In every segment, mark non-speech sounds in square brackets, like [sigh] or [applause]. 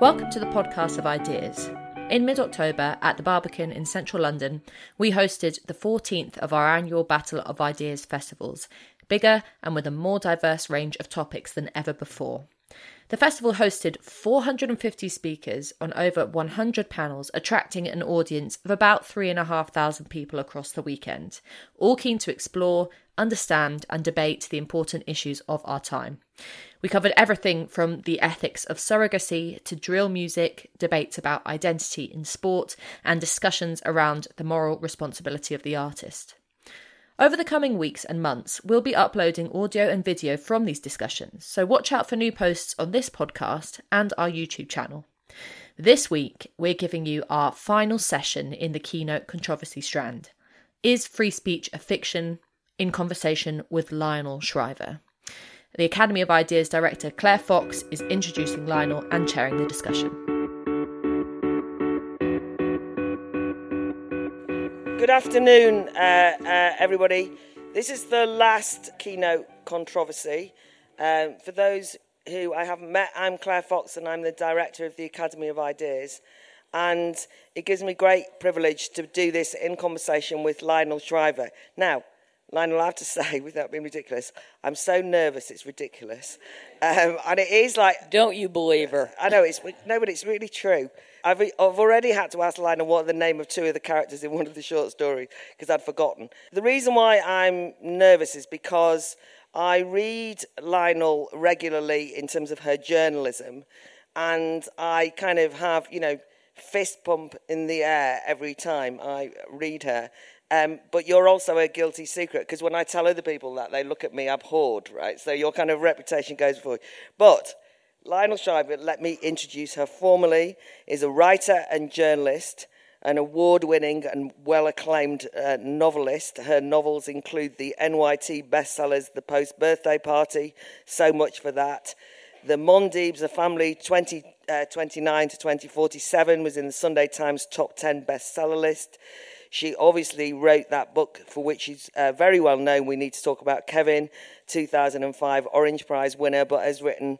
Welcome to the podcast of ideas. In mid October at the Barbican in central London, we hosted the 14th of our annual Battle of Ideas festivals, bigger and with a more diverse range of topics than ever before. The festival hosted 450 speakers on over 100 panels, attracting an audience of about 3,500 people across the weekend, all keen to explore, understand, and debate the important issues of our time. We covered everything from the ethics of surrogacy to drill music, debates about identity in sport, and discussions around the moral responsibility of the artist. Over the coming weeks and months, we'll be uploading audio and video from these discussions, so watch out for new posts on this podcast and our YouTube channel. This week, we're giving you our final session in the keynote controversy strand. Is free speech a fiction? In conversation with Lionel Shriver. The Academy of Ideas director Claire Fox is introducing Lionel and chairing the discussion. Good afternoon, uh, uh, everybody. This is the last keynote controversy. Um, for those who I haven't met, I'm Claire Fox and I'm the director of the Academy of Ideas. And it gives me great privilege to do this in conversation with Lionel Shriver. Now, Lionel, I have to [laughs] say, without being ridiculous, I'm so nervous it's ridiculous. Um, and it is like. Don't you believe her? I know, it's no, but it's really true. I've, I've already had to ask Lionel what the name of two of the characters in one of the short stories because I'd forgotten. The reason why I'm nervous is because I read Lionel regularly in terms of her journalism, and I kind of have, you know, fist pump in the air every time I read her. Um, but you're also a guilty secret because when I tell other people that, they look at me abhorred, right? So your kind of reputation goes before you. But Lionel Shriver, let me introduce her formally, is a writer and journalist, an award winning and well acclaimed uh, novelist. Her novels include the NYT bestsellers The Post Birthday Party, So Much for That. The Mondeebs, A Family 2029 uh, to 2047 was in the Sunday Times top 10 bestseller list. She obviously wrote that book for which she's uh, very well known. We need to talk about Kevin, 2005 Orange Prize winner, but has written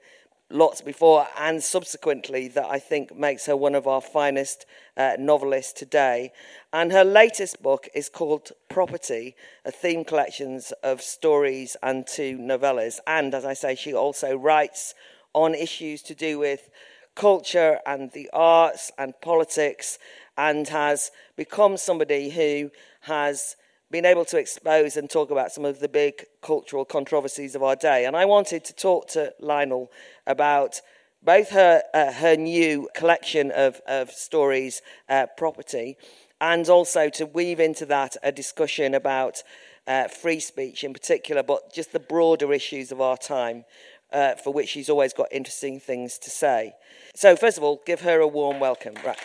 lots before and subsequently that I think makes her one of our finest uh, novelists today. And her latest book is called Property, a theme collections of stories and two novellas. And as I say, she also writes on issues to do with culture and the arts and politics and has become somebody who has been able to expose and talk about some of the big cultural controversies of our day. And I wanted to talk to Lionel about both her, uh, her new collection of, of stories, uh, property, and also to weave into that a discussion about uh, free speech in particular, but just the broader issues of our time, uh, for which she's always got interesting things to say. So, first of all, give her a warm welcome. Right.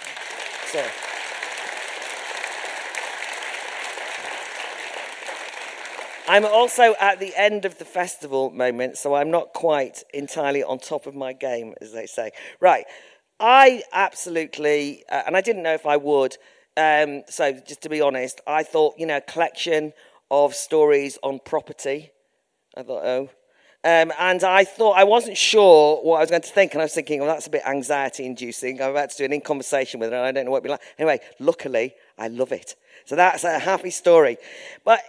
So. I'm also at the end of the festival moment, so I'm not quite entirely on top of my game, as they say. Right. I absolutely, uh, and I didn't know if I would, um, so just to be honest, I thought, you know, a collection of stories on property. I thought, oh. Um, and I thought, I wasn't sure what I was going to think, and I was thinking, well, that's a bit anxiety inducing. I'm about to do an in conversation with her, and I don't know what it'd be like. Anyway, luckily, I love it. So that's a happy story. But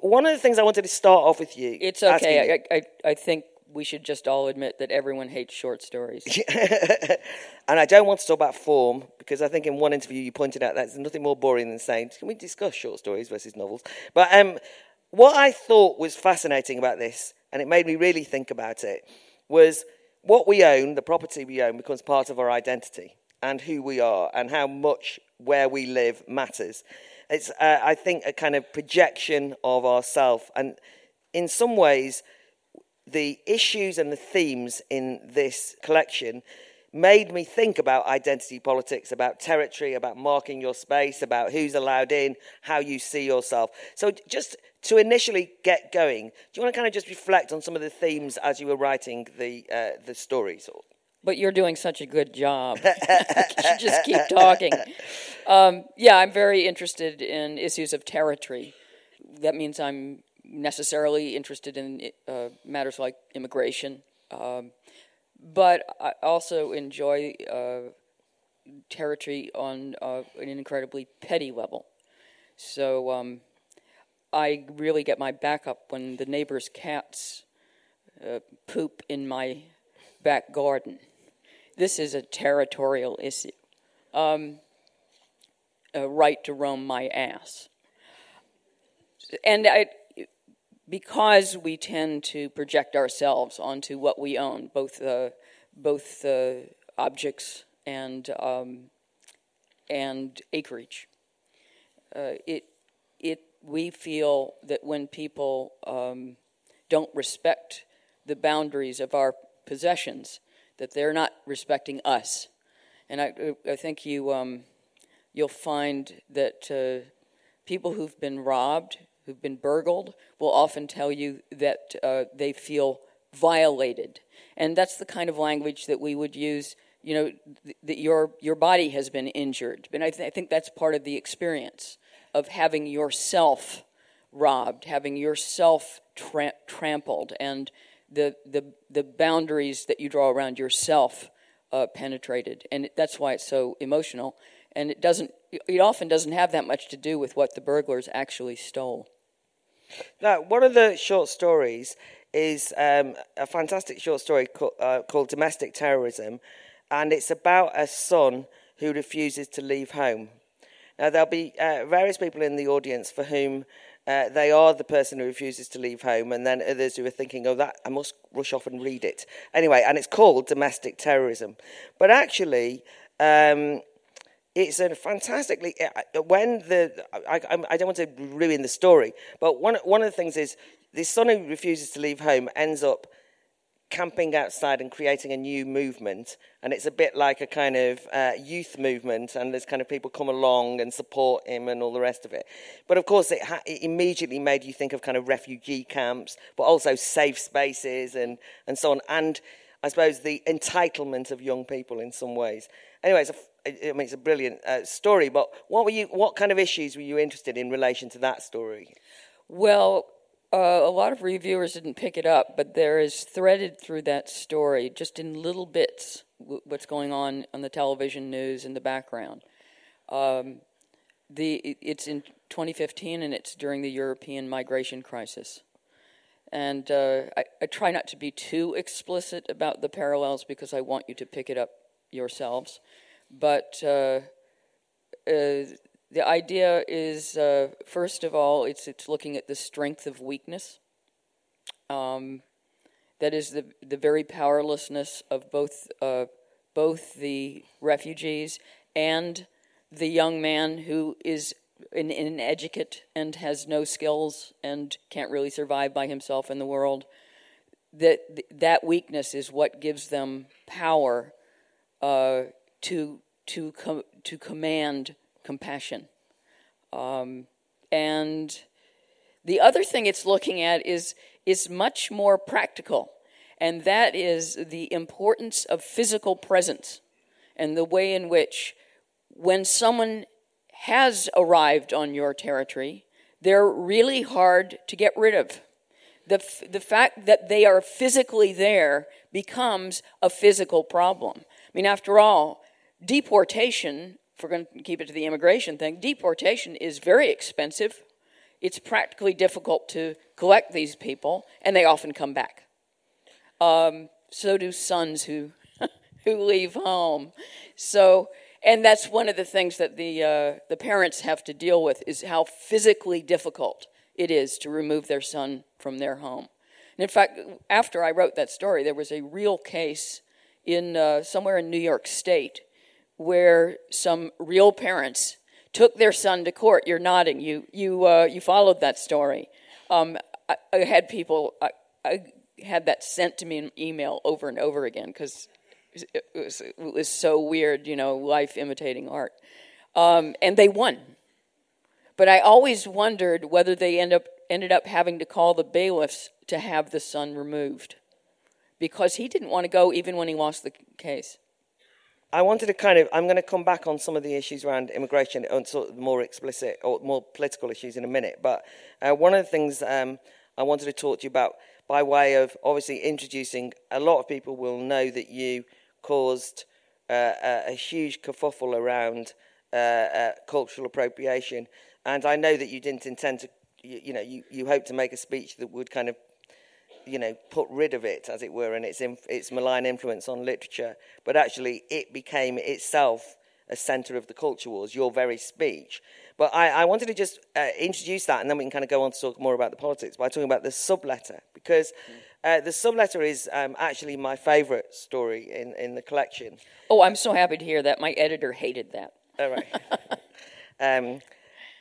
one of the things I wanted to start off with you. It's okay. I, I, I think we should just all admit that everyone hates short stories. [laughs] and I don't want to talk about form because I think in one interview you pointed out that there's nothing more boring than saying, "Can we discuss short stories versus novels?" But um, what I thought was fascinating about this, and it made me really think about it, was what we own, the property we own, becomes part of our identity and who we are, and how much where we live matters. It's, uh, I think, a kind of projection of ourself. And in some ways, the issues and the themes in this collection made me think about identity politics, about territory, about marking your space, about who's allowed in, how you see yourself. So, just to initially get going, do you want to kind of just reflect on some of the themes as you were writing the uh, the stories? But you're doing such a good job. [laughs] [laughs] just keep talking. Um, yeah, I'm very interested in issues of territory. That means I'm necessarily interested in uh, matters like immigration, um, but I also enjoy uh, territory on uh, an incredibly petty level. So um, I really get my back up when the neighbor's cats uh, poop in my back garden. This is a territorial issue. Um, a right to roam my ass. And I, because we tend to project ourselves onto what we own, both both objects and um, and acreage. Uh, it it we feel that when people um, don't respect the boundaries of our possessions, that they're not respecting us. And I I think you um, you'll find that uh, people who've been robbed, who've been burgled, will often tell you that uh, they feel violated. And that's the kind of language that we would use you know, th- that your, your body has been injured. And I, th- I think that's part of the experience of having yourself robbed, having yourself tra- trampled, and the, the, the boundaries that you draw around yourself uh, penetrated. And that's why it's so emotional. And it doesn't, it often doesn't have that much to do with what the burglars actually stole. Now, one of the short stories is um, a fantastic short story called, uh, called Domestic Terrorism and it's about a son who refuses to leave home. Now, there'll be uh, various people in the audience for whom uh, they are the person who refuses to leave home, and then others who are thinking, oh, that I must rush off and read it. Anyway, and it's called Domestic Terrorism. But actually, um, it's a fantastically uh, when the I, I, don't want to ruin the story, but one one of the things is this son who refuses to leave home ends up camping outside and creating a new movement. And it's a bit like a kind of uh, youth movement, and there's kind of people come along and support him and all the rest of it. But of course, it, ha- it immediately made you think of kind of refugee camps, but also safe spaces and, and so on. And I suppose the entitlement of young people in some ways. Anyway, it's a, I mean, it's a brilliant uh, story, but what, were you, what kind of issues were you interested in relation to that story? Well, uh, a lot of reviewers didn't pick it up, but there is threaded through that story, just in little bits, w- what's going on on the television news in the background. Um, the it's in 2015, and it's during the European migration crisis. And uh, I, I, try not to be too explicit about the parallels because I want you to pick it up yourselves. But uh, uh the idea is, uh, first of all, it's, it's looking at the strength of weakness. Um, that is the, the very powerlessness of both, uh, both the refugees and the young man who is an ineducate and has no skills and can't really survive by himself in the world. That, that weakness is what gives them power uh, to, to, com- to command compassion. Um, and the other thing it's looking at is, is much more practical, and that is the importance of physical presence and the way in which, when someone has arrived on your territory, they're really hard to get rid of. The, the fact that they are physically there becomes a physical problem. I mean, after all, deportation if we're going to keep it to the immigration thing, deportation is very expensive. It's practically difficult to collect these people, and they often come back. Um, so do sons who [laughs] who leave home. So, and that's one of the things that the uh, the parents have to deal with is how physically difficult it is to remove their son from their home. And in fact, after I wrote that story, there was a real case in uh, somewhere in New York State where some real parents took their son to court. You're nodding. You you uh, you followed that story. Um, I, I, had people. I, I, had that sent to me in email over and over again because it, was, it was so weird. You know, life imitating art, um, and they won. But I always wondered whether they end up ended up having to call the bailiffs to have the son removed because he didn't want to go even when he lost the case. I wanted to kind of, I'm going to come back on some of the issues around immigration and sort of more explicit or more political issues in a minute. But uh, one of the things um, I wanted to talk to you about by way of obviously introducing, a lot of people will know that you caused uh, a, huge kerfuffle around uh, uh, cultural appropriation. And I know that you didn't intend to, you, you know, you, you hope to make a speech that would kind of you know, put rid of it, as it were, and its, inf- its malign influence on literature, but actually it became itself a centre of the culture wars, your very speech. But I, I wanted to just uh, introduce that, and then we can kind of go on to talk more about the politics by talking about the subletter, because uh, the subletter is um, actually my favourite story in, in the collection. Oh, I'm so happy to hear that. My editor hated that. All right. [laughs] um,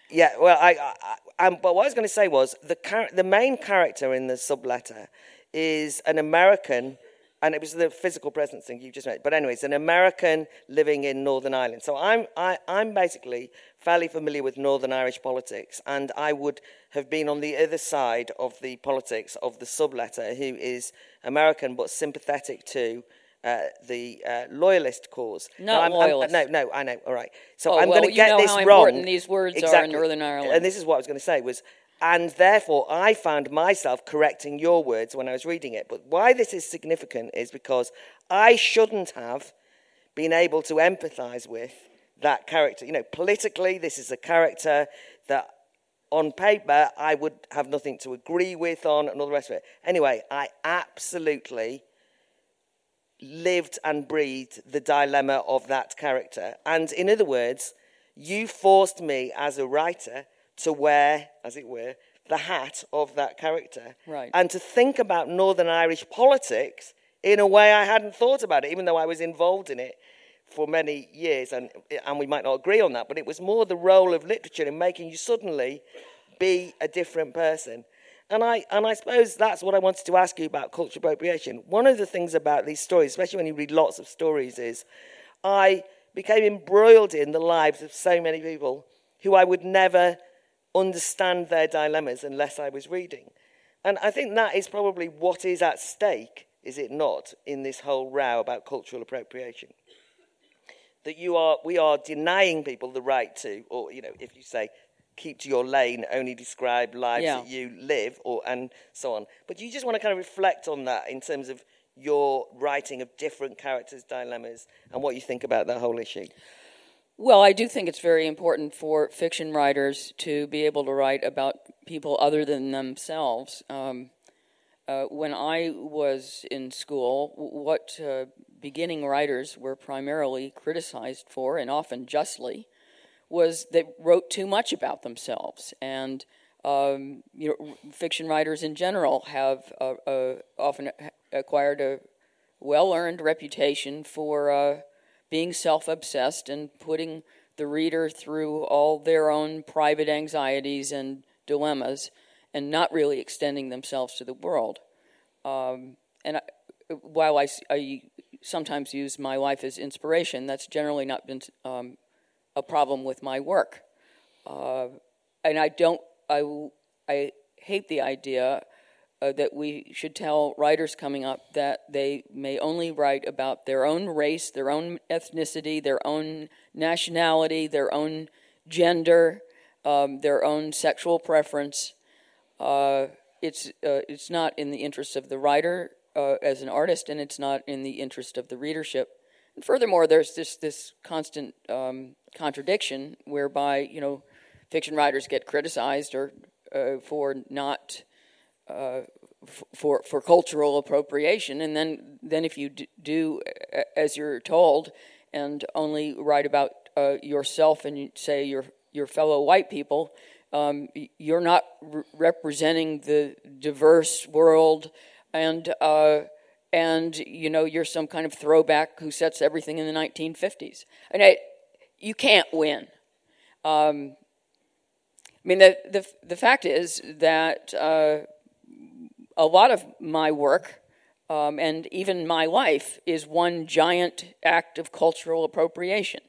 yeah, well, I, I, um, but what I was going to say was the char- the main character in the subletter is an American, and it was the physical presence thing you just made. But anyways, an American living in Northern Ireland. So I'm I, I'm basically fairly familiar with Northern Irish politics, and I would have been on the other side of the politics of the subletter, who is American but sympathetic to uh, the uh, loyalist cause. Not I'm, loyalist. I'm, no, no, I know. All right. So oh, I'm well, going to get know this how wrong. important these words exactly. are in Northern Ireland. And this is what I was going to say was, and therefore I found myself correcting your words when I was reading it. But why this is significant is because I shouldn't have been able to empathise with that character. You know, politically, this is a character that on paper I would have nothing to agree with on and all the rest of it. Anyway, I absolutely lived and breathed the dilemma of that character. And in other words, you forced me as a writer to wear, as it were, the hat of that character. Right. And to think about Northern Irish politics in a way I hadn't thought about it, even though I was involved in it for many years. And, and we might not agree on that, but it was more the role of literature in making you suddenly be a different person. And I, and I suppose that's what I wanted to ask you about cultural appropriation. One of the things about these stories, especially when you read lots of stories, is I became embroiled in the lives of so many people who I would never understand their dilemmas unless I was reading. And I think that is probably what is at stake, is it not, in this whole row about cultural appropriation? That you are, we are denying people the right to, or, you know, if you say keep to your lane, only describe lives yeah. that you live, or and so on. But you just want to kind of reflect on that in terms of your writing of different characters' dilemmas and what you think about that whole issue. Well, I do think it's very important for fiction writers to be able to write about people other than themselves. Um, uh, when I was in school, what uh, beginning writers were primarily criticized for, and often justly, was they wrote too much about themselves. And um, you know, fiction writers in general have uh, uh, often acquired a well-earned reputation for uh, being self-obsessed and putting the reader through all their own private anxieties and dilemmas, and not really extending themselves to the world. Um, and I, while I, I, sometimes use my life as inspiration, that's generally not been um, a problem with my work. Uh, and I don't, I, I hate the idea uh, that we should tell writers coming up that they may only write about their own race, their own ethnicity, their own nationality, their own gender, um, their own sexual preference. Uh, it's, uh, it's not in the interest of the writer uh, as an artist, and it's not in the interest of the readership. And furthermore, there's this this constant um, contradiction whereby you know fiction writers get criticized or uh, for not uh, f- for for cultural appropriation, and then then if you d- do as you're told and only write about uh, yourself and say your your fellow white people, um, you're not re- representing the diverse world and uh, and you know you're some kind of throwback who sets everything in the 1950s and I, you can't win. Um, i mean the, the, the fact is that uh, a lot of my work um, and even my life is one giant act of cultural appropriation.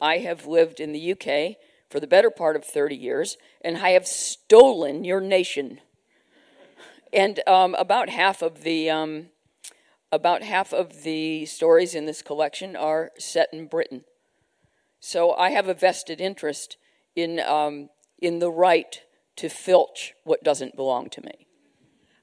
I have lived in the uk for the better part of 30 years and i have stolen your nation. And um, about half of the um, about half of the stories in this collection are set in Britain. So I have a vested interest in, um, in the right to filch what doesn't belong to me.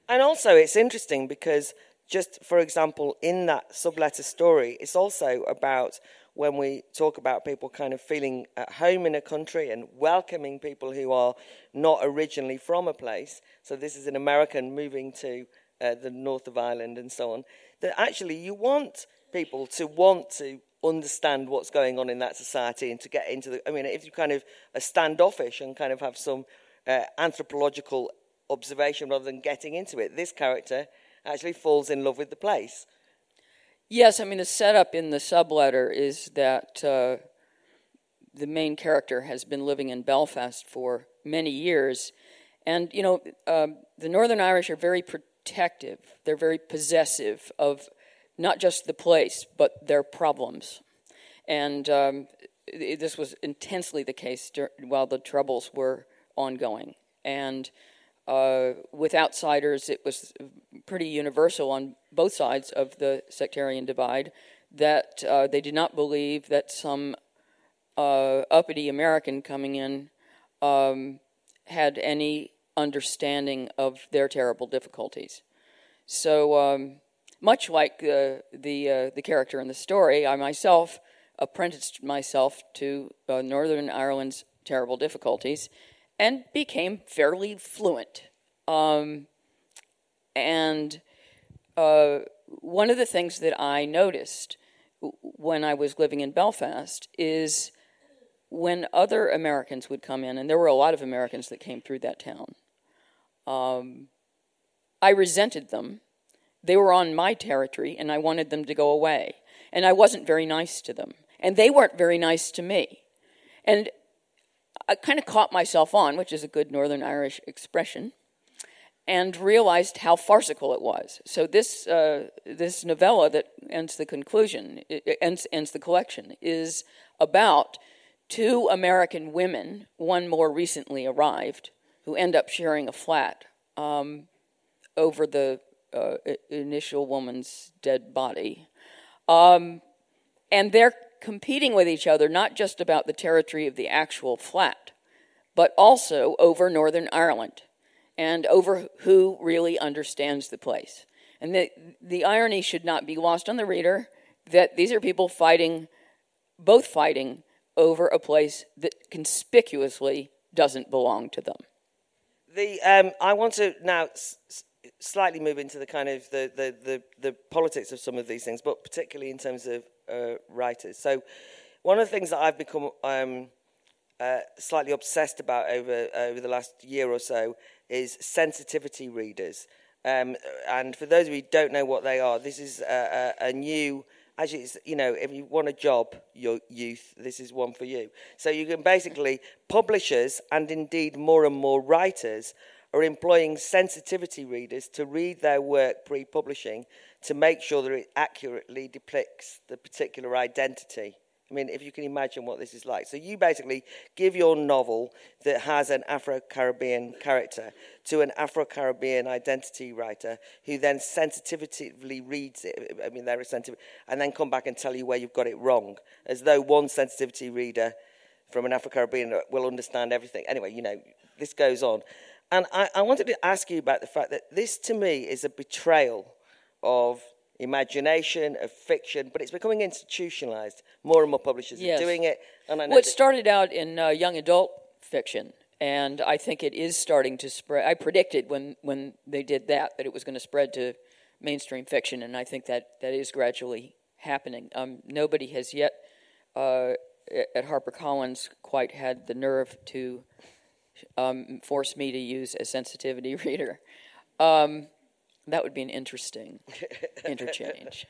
And also, it's interesting because, just for example, in that subletter story, it's also about when we talk about people kind of feeling at home in a country and welcoming people who are not originally from a place. So, this is an American moving to uh, the north of Ireland and so on. That actually, you want people to want to understand what's going on in that society and to get into the. I mean, if you kind of are standoffish and kind of have some uh, anthropological observation rather than getting into it, this character actually falls in love with the place. Yes, I mean, the setup in the subletter is that uh, the main character has been living in Belfast for many years. And, you know, um, the Northern Irish are very protective, they're very possessive of not just the place, but their problems. And um, this was intensely the case while the Troubles were ongoing. And uh, with outsiders, it was pretty universal on both sides of the sectarian divide that uh, they did not believe that some uh, uppity American coming in um, had any understanding of their terrible difficulties. So, um, much like the the, uh, the character in the story, I myself apprenticed myself to uh, Northern Ireland's terrible difficulties and became fairly fluent. Um, and uh, one of the things that I noticed when I was living in Belfast is when other Americans would come in, and there were a lot of Americans that came through that town, um, I resented them. They were on my territory, and I wanted them to go away. And I wasn't very nice to them. And they weren't very nice to me. And I kind of caught myself on, which is a good Northern Irish expression, and realized how farcical it was. So this uh, this novella that ends the conclusion, ends ends the collection, is about two American women, one more recently arrived, who end up sharing a flat um, over the uh, initial woman's dead body, um, and they're competing with each other not just about the territory of the actual flat, but also over Northern Ireland and over who really understands the place. And the, the irony should not be lost on the reader that these are people fighting, both fighting over a place that conspicuously doesn't belong to them. The, um, I want to now s- slightly move into the kind of the, the, the, the politics of some of these things, but particularly in terms of uh, writers. So, one of the things that I've become um, uh, slightly obsessed about over over the last year or so is sensitivity readers. Um, and for those of you who don't know what they are, this is a, a, a new actually, it's, you know, if you want a job, your youth, this is one for you. So you can basically, publishers and indeed more and more writers are employing sensitivity readers to read their work pre publishing to make sure that it accurately depicts the particular identity. I mean, if you can imagine what this is like. So, you basically give your novel that has an Afro Caribbean character to an Afro Caribbean identity writer who then sensitively reads it. I mean, they're sensitive, and then come back and tell you where you've got it wrong, as though one sensitivity reader from an Afro Caribbean will understand everything. Anyway, you know, this goes on. And I, I wanted to ask you about the fact that this, to me, is a betrayal of imagination, of fiction, but it's becoming institutionalized. More and more publishers yes. are doing it. And I know well, it started out in uh, young adult fiction, and I think it is starting to spread. I predicted when, when they did that that it was going to spread to mainstream fiction, and I think that, that is gradually happening. Um, nobody has yet uh, at HarperCollins quite had the nerve to um, force me to use a sensitivity [laughs] reader. Um, that would be an interesting [laughs] interchange.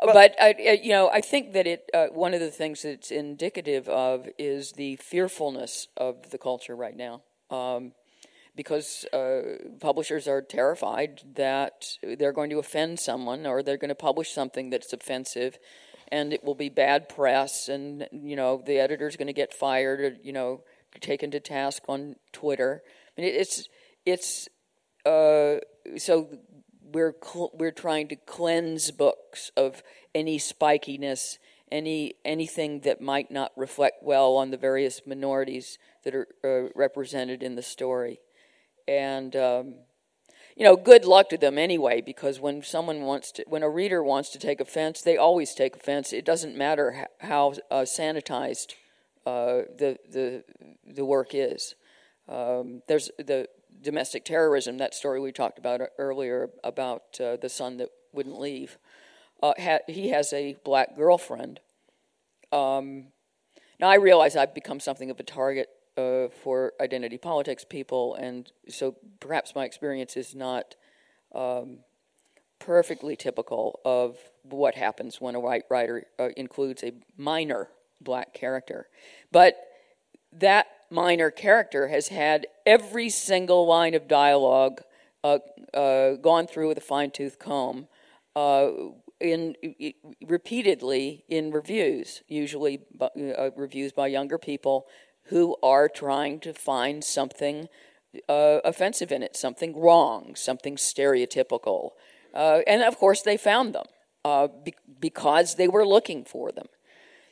But, but I, you know, I think that it. Uh, one of the things that's indicative of is the fearfulness of the culture right now, um, because uh, publishers are terrified that they're going to offend someone or they're going to publish something that's offensive, and it will be bad press, and you know the editor's going to get fired, or you know, taken to task on Twitter. I mean, it's it's uh, so we're cl- we're trying to cleanse books of any spikiness, any anything that might not reflect well on the various minorities that are uh, represented in the story, and. Um, you know, good luck to them anyway, because when someone wants to, when a reader wants to take offense, they always take offense. It doesn't matter how uh, sanitized uh, the the the work is. Um, there's the domestic terrorism, that story we talked about earlier about uh, the son that wouldn't leave. Uh, ha- he has a black girlfriend. Um, now I realize I've become something of a target uh, for identity politics people, and so perhaps my experience is not um, perfectly typical of what happens when a white writer uh, includes a minor black character. But that minor character has had every single line of dialogue uh, uh, gone through with a fine tooth comb. Uh, in, repeatedly in reviews, usually uh, reviews by younger people who are trying to find something uh, offensive in it, something wrong, something stereotypical. Uh, and of course, they found them be- because they were looking for them.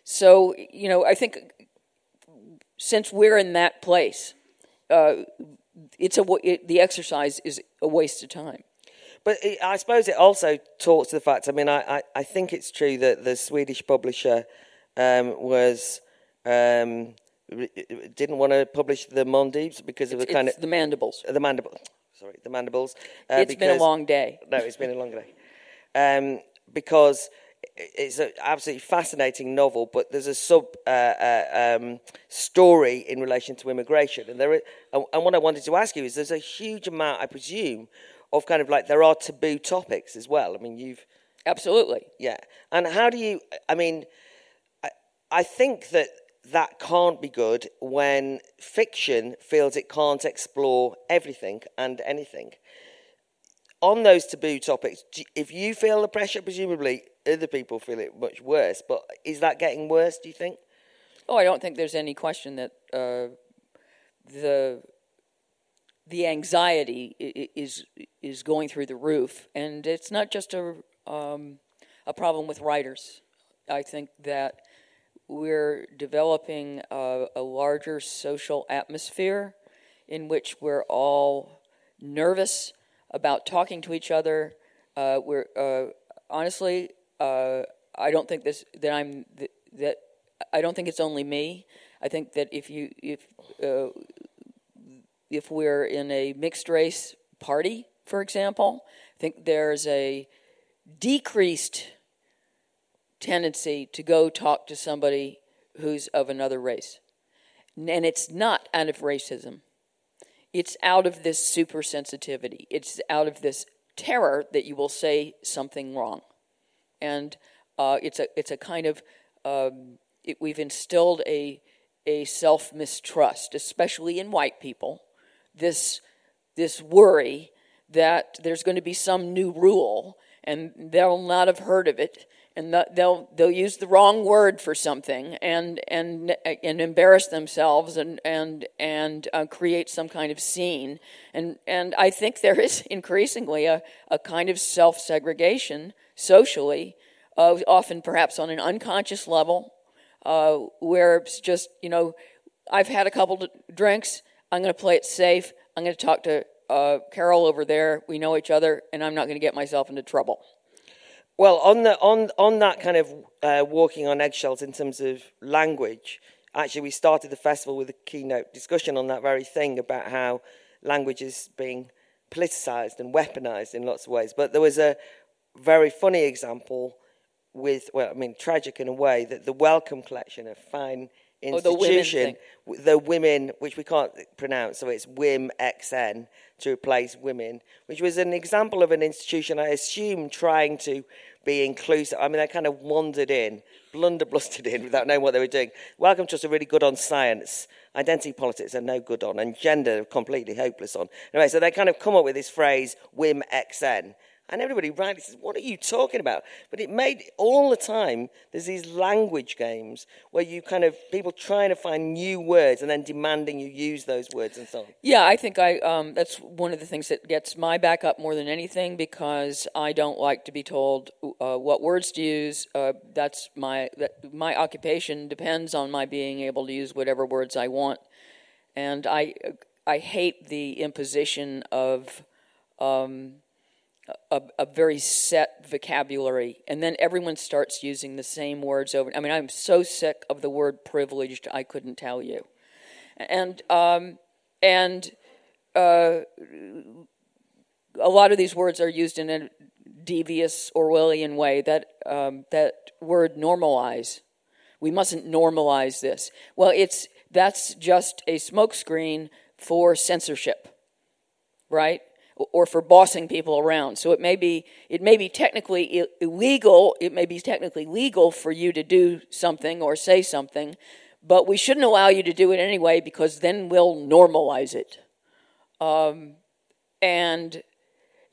So, you know, I think since we're in that place, uh, it's a it, the exercise is a waste of time. But it, I suppose it also talks to the fact. I mean, I, I, I think it's true that the Swedish publisher um, was um, didn't want to publish the Mondeeps because of the kind of the mandibles. The mandibles. Sorry, the mandibles. Uh, it's because, been a long day. No, it's been a long day. Um, because it's an absolutely fascinating novel, but there's a sub uh, uh, um, story in relation to immigration, and there. Is, and what I wanted to ask you is, there's a huge amount, I presume, of kind of like there are taboo topics as well. I mean, you've absolutely, yeah. And how do you? I mean, I, I think that that can't be good when fiction feels it can't explore everything and anything. On those taboo topics, if you feel the pressure, presumably other people feel it much worse. But is that getting worse? Do you think? Oh, I don't think there's any question that uh, the the anxiety is is going through the roof, and it's not just a um, a problem with writers. I think that we're developing a, a larger social atmosphere in which we're all nervous about talking to each other. Uh, we're uh, honestly, uh, I don't think this that I'm that, that, I don't think it's only me. I think that if you if uh, if we're in a mixed race party, for example, I think there's a decreased tendency to go talk to somebody who's of another race. And it's not out of racism. It's out of this super sensitivity. It's out of this terror that you will say something wrong and uh, it's a it's a kind of um, it, we've instilled a a self mistrust, especially in white people. This this worry that there's going to be some new rule and they'll not have heard of it and they'll they'll use the wrong word for something and and and embarrass themselves and and and uh, create some kind of scene and and I think there is [laughs] increasingly a, a kind of self segregation socially, uh, often perhaps on an unconscious level, uh, where it's just, you know, I've had a couple drinks, I'm going to play it safe, I'm going to talk to uh, Carol over there, we know each other, and I'm not going to get myself into trouble. Well, on, the, on, on that kind of uh, walking on eggshells in terms of language, actually, we started the festival with a keynote discussion on that very thing about how language is being politicized and weaponized in lots of ways. But there was a very funny example with, well, I mean, tragic in a way, that the Wellcome Collection, a fine institution, oh, the, women the, women which we can't pronounce, so it's WIM XN to replace women, which was an example of an institution I assume trying to be inclusive. I mean, they kind of wandered in, blunderblusted in without knowing what they were doing. Wellcome Trust are really good on science. Identity politics are no good on, and gender are completely hopeless on. Anyway, so they kind of come up with this phrase, WIM XN And everybody rightly says, What are you talking about? But it made all the time, there's these language games where you kind of, people trying to find new words and then demanding you use those words and so on. Yeah, I think I um, that's one of the things that gets my back up more than anything because I don't like to be told uh, what words to use. Uh, that's my that, my occupation depends on my being able to use whatever words I want, and I I hate the imposition of. Um, a, a, very set vocabulary, and then everyone starts using the same words over. I mean, I'm so sick of the word privileged, I couldn't tell you. And um, and uh, a lot of these words are used in a devious Orwellian way. That um, that word normalize. We mustn't normalize this. Well, it's that's just a smokescreen for censorship, right? Or for bossing people around. So it may be it may be technically illegal. It may be technically legal for you to do something or say something, but we shouldn't allow you to do it anyway because then we'll normalize it. Um, and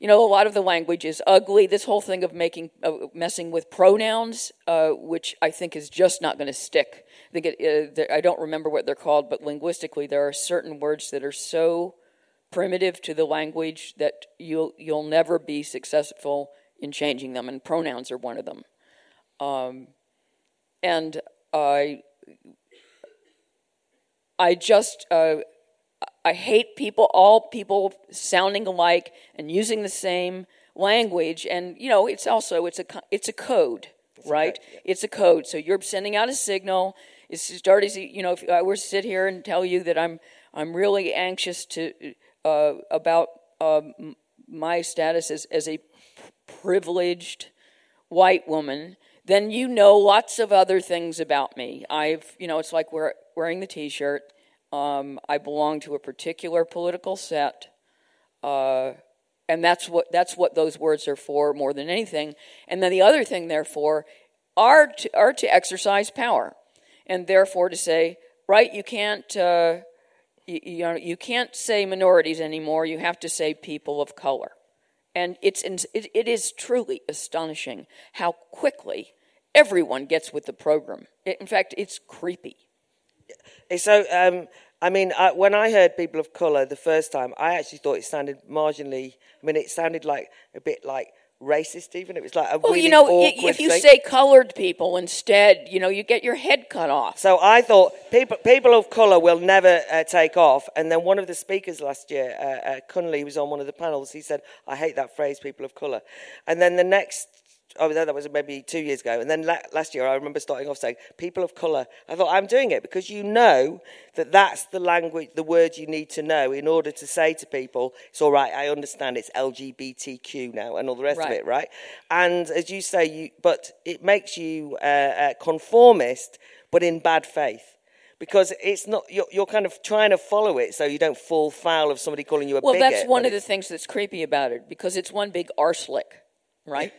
you know, a lot of the language is ugly. This whole thing of making uh, messing with pronouns, uh, which I think is just not going to stick. I think it, uh, I don't remember what they're called, but linguistically, there are certain words that are so primitive to the language that you'll you'll never be successful in changing them, and pronouns are one of them. Um, and I I just uh, I hate people, all people sounding alike and using the same language. And you know, it's also it's a it's a code, it's right? A code, yeah. It's a code. So you're sending out a signal. It's as dirty as You know, if I were to sit here and tell you that I'm I'm really anxious to uh, about um, my status as, as a privileged white woman, then you know lots of other things about me. I've, you know, it's like we're wearing the T-shirt. Um, I belong to a particular political set, uh, and that's what that's what those words are for more than anything. And then the other thing, therefore, are to, are to exercise power, and therefore to say, right, you can't. Uh, you, you, know, you can't say minorities anymore. You have to say people of color. And it's it, it is truly astonishing how quickly everyone gets with the program. in fact, it's creepy. So, um, I mean, I, when I heard people of color the first time, I actually thought it sounded marginally. I mean, it sounded like a bit like racist even. It was like a well, really you know, if you thing. say colored people instead, you know, you get your head cut off. So I thought people people of color will never uh, take off. And then one of the speakers last year, uh, uh, Kunle, was on one of the panels. He said, "I hate that phrase, people of color." And then the next oh, no, that was maybe two years ago. And then la- last year, I remember starting off saying, people of colour. I thought, I'm doing it because you know that that's the language, the words you need to know in order to say to people, it's all right, I understand it's LGBTQ now and all the rest right. of it, right? And as you say, you, but it makes you uh, uh, conformist, but in bad faith because it's not you're, you're, kind of trying to follow it so you don't fall foul of somebody calling you a well bigot, Well, that's one of the things that's creepy about it because it's one big arslick right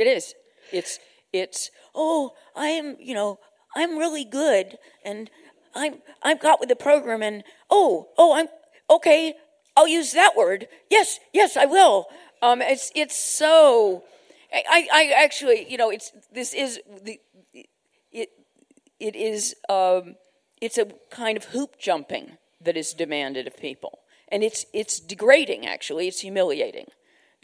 it is. It's it's oh, I am, you know, I'm really good and I'm I've got with the program and oh, oh, I'm okay, I'll use that word. Yes, yes, I will. Um, it's it's so I, I actually, you know, it's this is the it it is um, it's a kind of hoop jumping that is demanded of people, and it's it's degrading. Actually, it's humiliating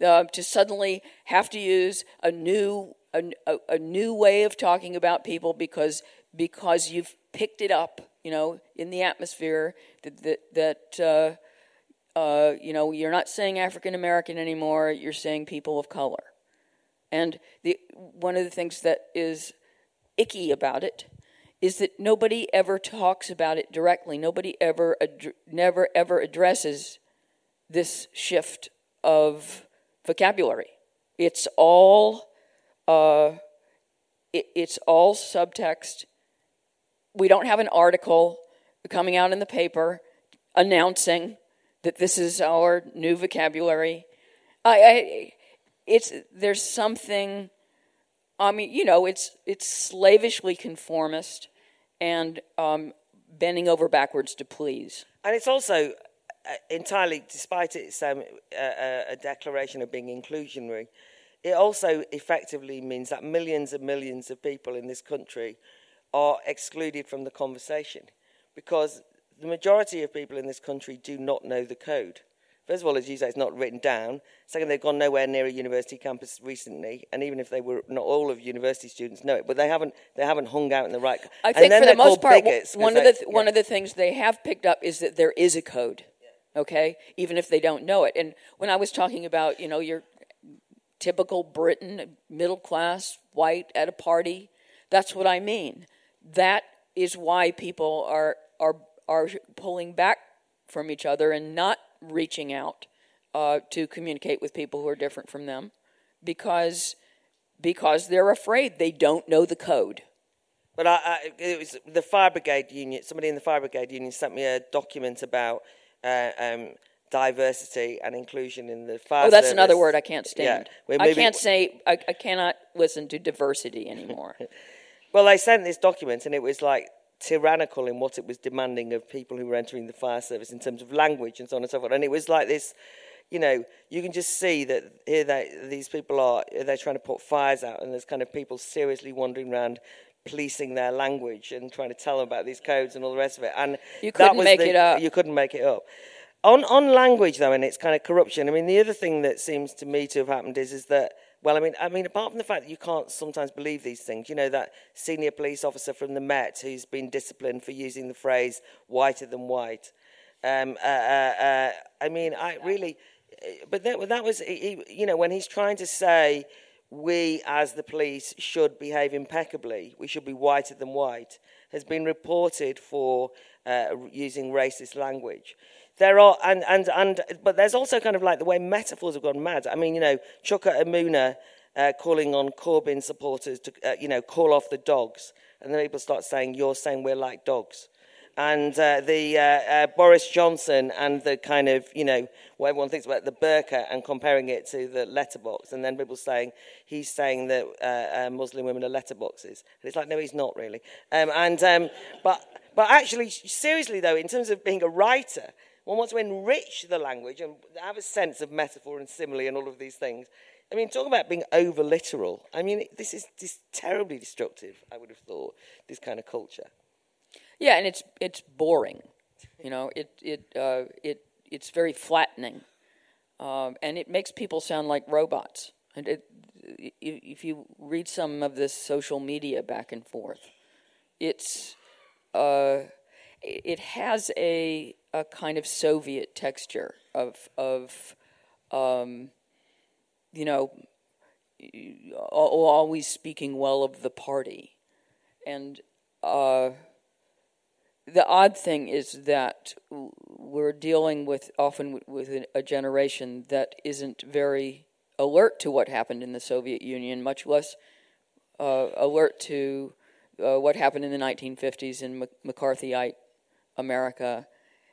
uh, to suddenly have to use a new a, a, new way of talking about people because because you've picked it up, you know, in the atmosphere that that, that uh, uh, you know you're not saying African American anymore. You're saying people of color, and the one of the things that is icky about it is that nobody ever talks about it directly. Nobody ever ad- never ever addresses this shift of vocabulary. It's all uh, it, it's all subtext. We don't have an article coming out in the paper announcing that this is our new vocabulary. I, I it's there's something. I mean, you know, it's it's slavishly conformist and um, bending over backwards to please. And it's also entirely, despite its um, a, a declaration of being inclusionary, it also effectively means that millions and millions of people in this country are excluded from the conversation because the majority of people in this country do not know the code. First of all, as you say, it's not written down. Second, they've gone nowhere near a university campus recently, and even if they were, not all of university students know it, but they haven't, they haven't hung out in the right. I think for the most part, one they, of the th- yeah. one of the things they have picked up is that there is a code. Okay, even if they don't know it. And when I was talking about, you know, your typical Briton, middle class, white at a party, that's what I mean. That is why people are are are pulling back from each other and not reaching out uh, to communicate with people who are different from them because because they're afraid they don't know the code. But I, I, it was the fire brigade union. Somebody in the fire brigade union sent me a document about uh, um, diversity and inclusion in the fire. Oh, that's service. another word I can't stand. Yeah, I can't say. I, I cannot listen to diversity anymore. [laughs] well, they sent this document, and it was like tyrannical in what it was demanding of people who were entering the fire service in terms of language and so on and so forth. And it was like this, you know, you can just see that here they, these people are, they're trying to put fires out, and there's kind of people seriously wandering around policing their language and trying to tell them about these codes and all the rest of it. And you couldn't make the, it up. You couldn't make it up. On, on language, though, and its kind of corruption, I mean, the other thing that seems to me to have happened is, is that well, I mean, I mean, apart from the fact that you can't sometimes believe these things, you know, that senior police officer from the Met who's been disciplined for using the phrase "whiter than white." Um, uh, uh, uh, I mean, I really, but that, that was, he, you know, when he's trying to say we as the police should behave impeccably, we should be whiter than white, has been reported for uh, using racist language there are and and and but there's also kind of like the way metaphors have gone mad. I mean, you know, Chuka Umunna uh, calling on Corbyn supporters to uh, you know call off the dogs, and then people start saying you're saying we're like dogs. And uh, the uh, uh, Boris Johnson and the kind of, you know, what everyone thinks about the burqa and comparing it to the letterbox. And then people saying he's saying that uh, Muslim women are letterboxes. And it's like, no, he's not really. Um, and, um, but, but actually, seriously, though, in terms of being a writer, one wants to enrich the language and have a sense of metaphor and simile and all of these things. I mean, talk about being over literal. I mean, this is terribly destructive. I would have thought this kind of culture. Yeah, and it's it's boring. You know, it it uh, it it's very flattening, um, and it makes people sound like robots. And it, if you read some of this social media back and forth, it's uh, it has a a kind of Soviet texture of of um, you know always speaking well of the party, and uh, the odd thing is that we're dealing with often with a generation that isn't very alert to what happened in the Soviet Union, much less uh, alert to uh, what happened in the 1950s in McCarthyite America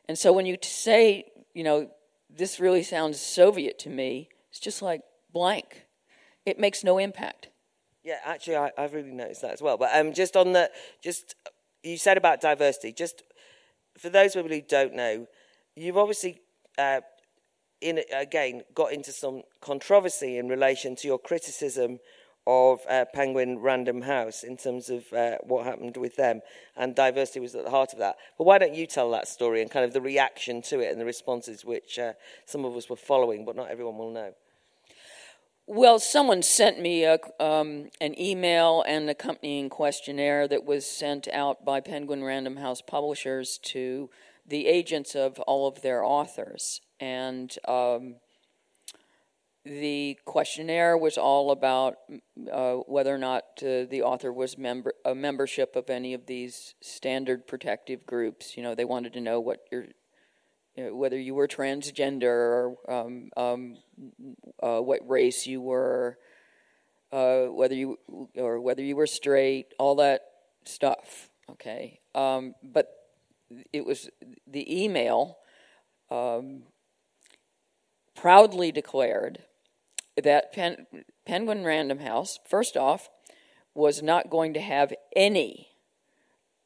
and so when you say, you know, this really sounds Soviet to me, it's just like blank. It makes no impact. Yeah, actually, I, have really noticed that as well. But um, just on the, just you said about diversity. Just for those people who don't know, you've obviously, uh, in again, got into some controversy in relation to your criticism of uh, Penguin Random House in terms of uh, what happened with them, and diversity was at the heart of that. But why don't you tell that story and kind of the reaction to it and the responses which uh, some of us were following, but not everyone will know? Well, someone sent me a, um, an email and accompanying questionnaire that was sent out by Penguin Random House publishers to the agents of all of their authors. And um, the questionnaire was all about uh, whether or not uh, the author was member a membership of any of these standard protective groups. You know, they wanted to know what your you know, whether you were transgender or um, um, uh, what race you were, uh, whether you or whether you were straight, all that stuff. Okay, um, but it was the email um, proudly declared that Pen- Penguin Random House, first off, was not going to have any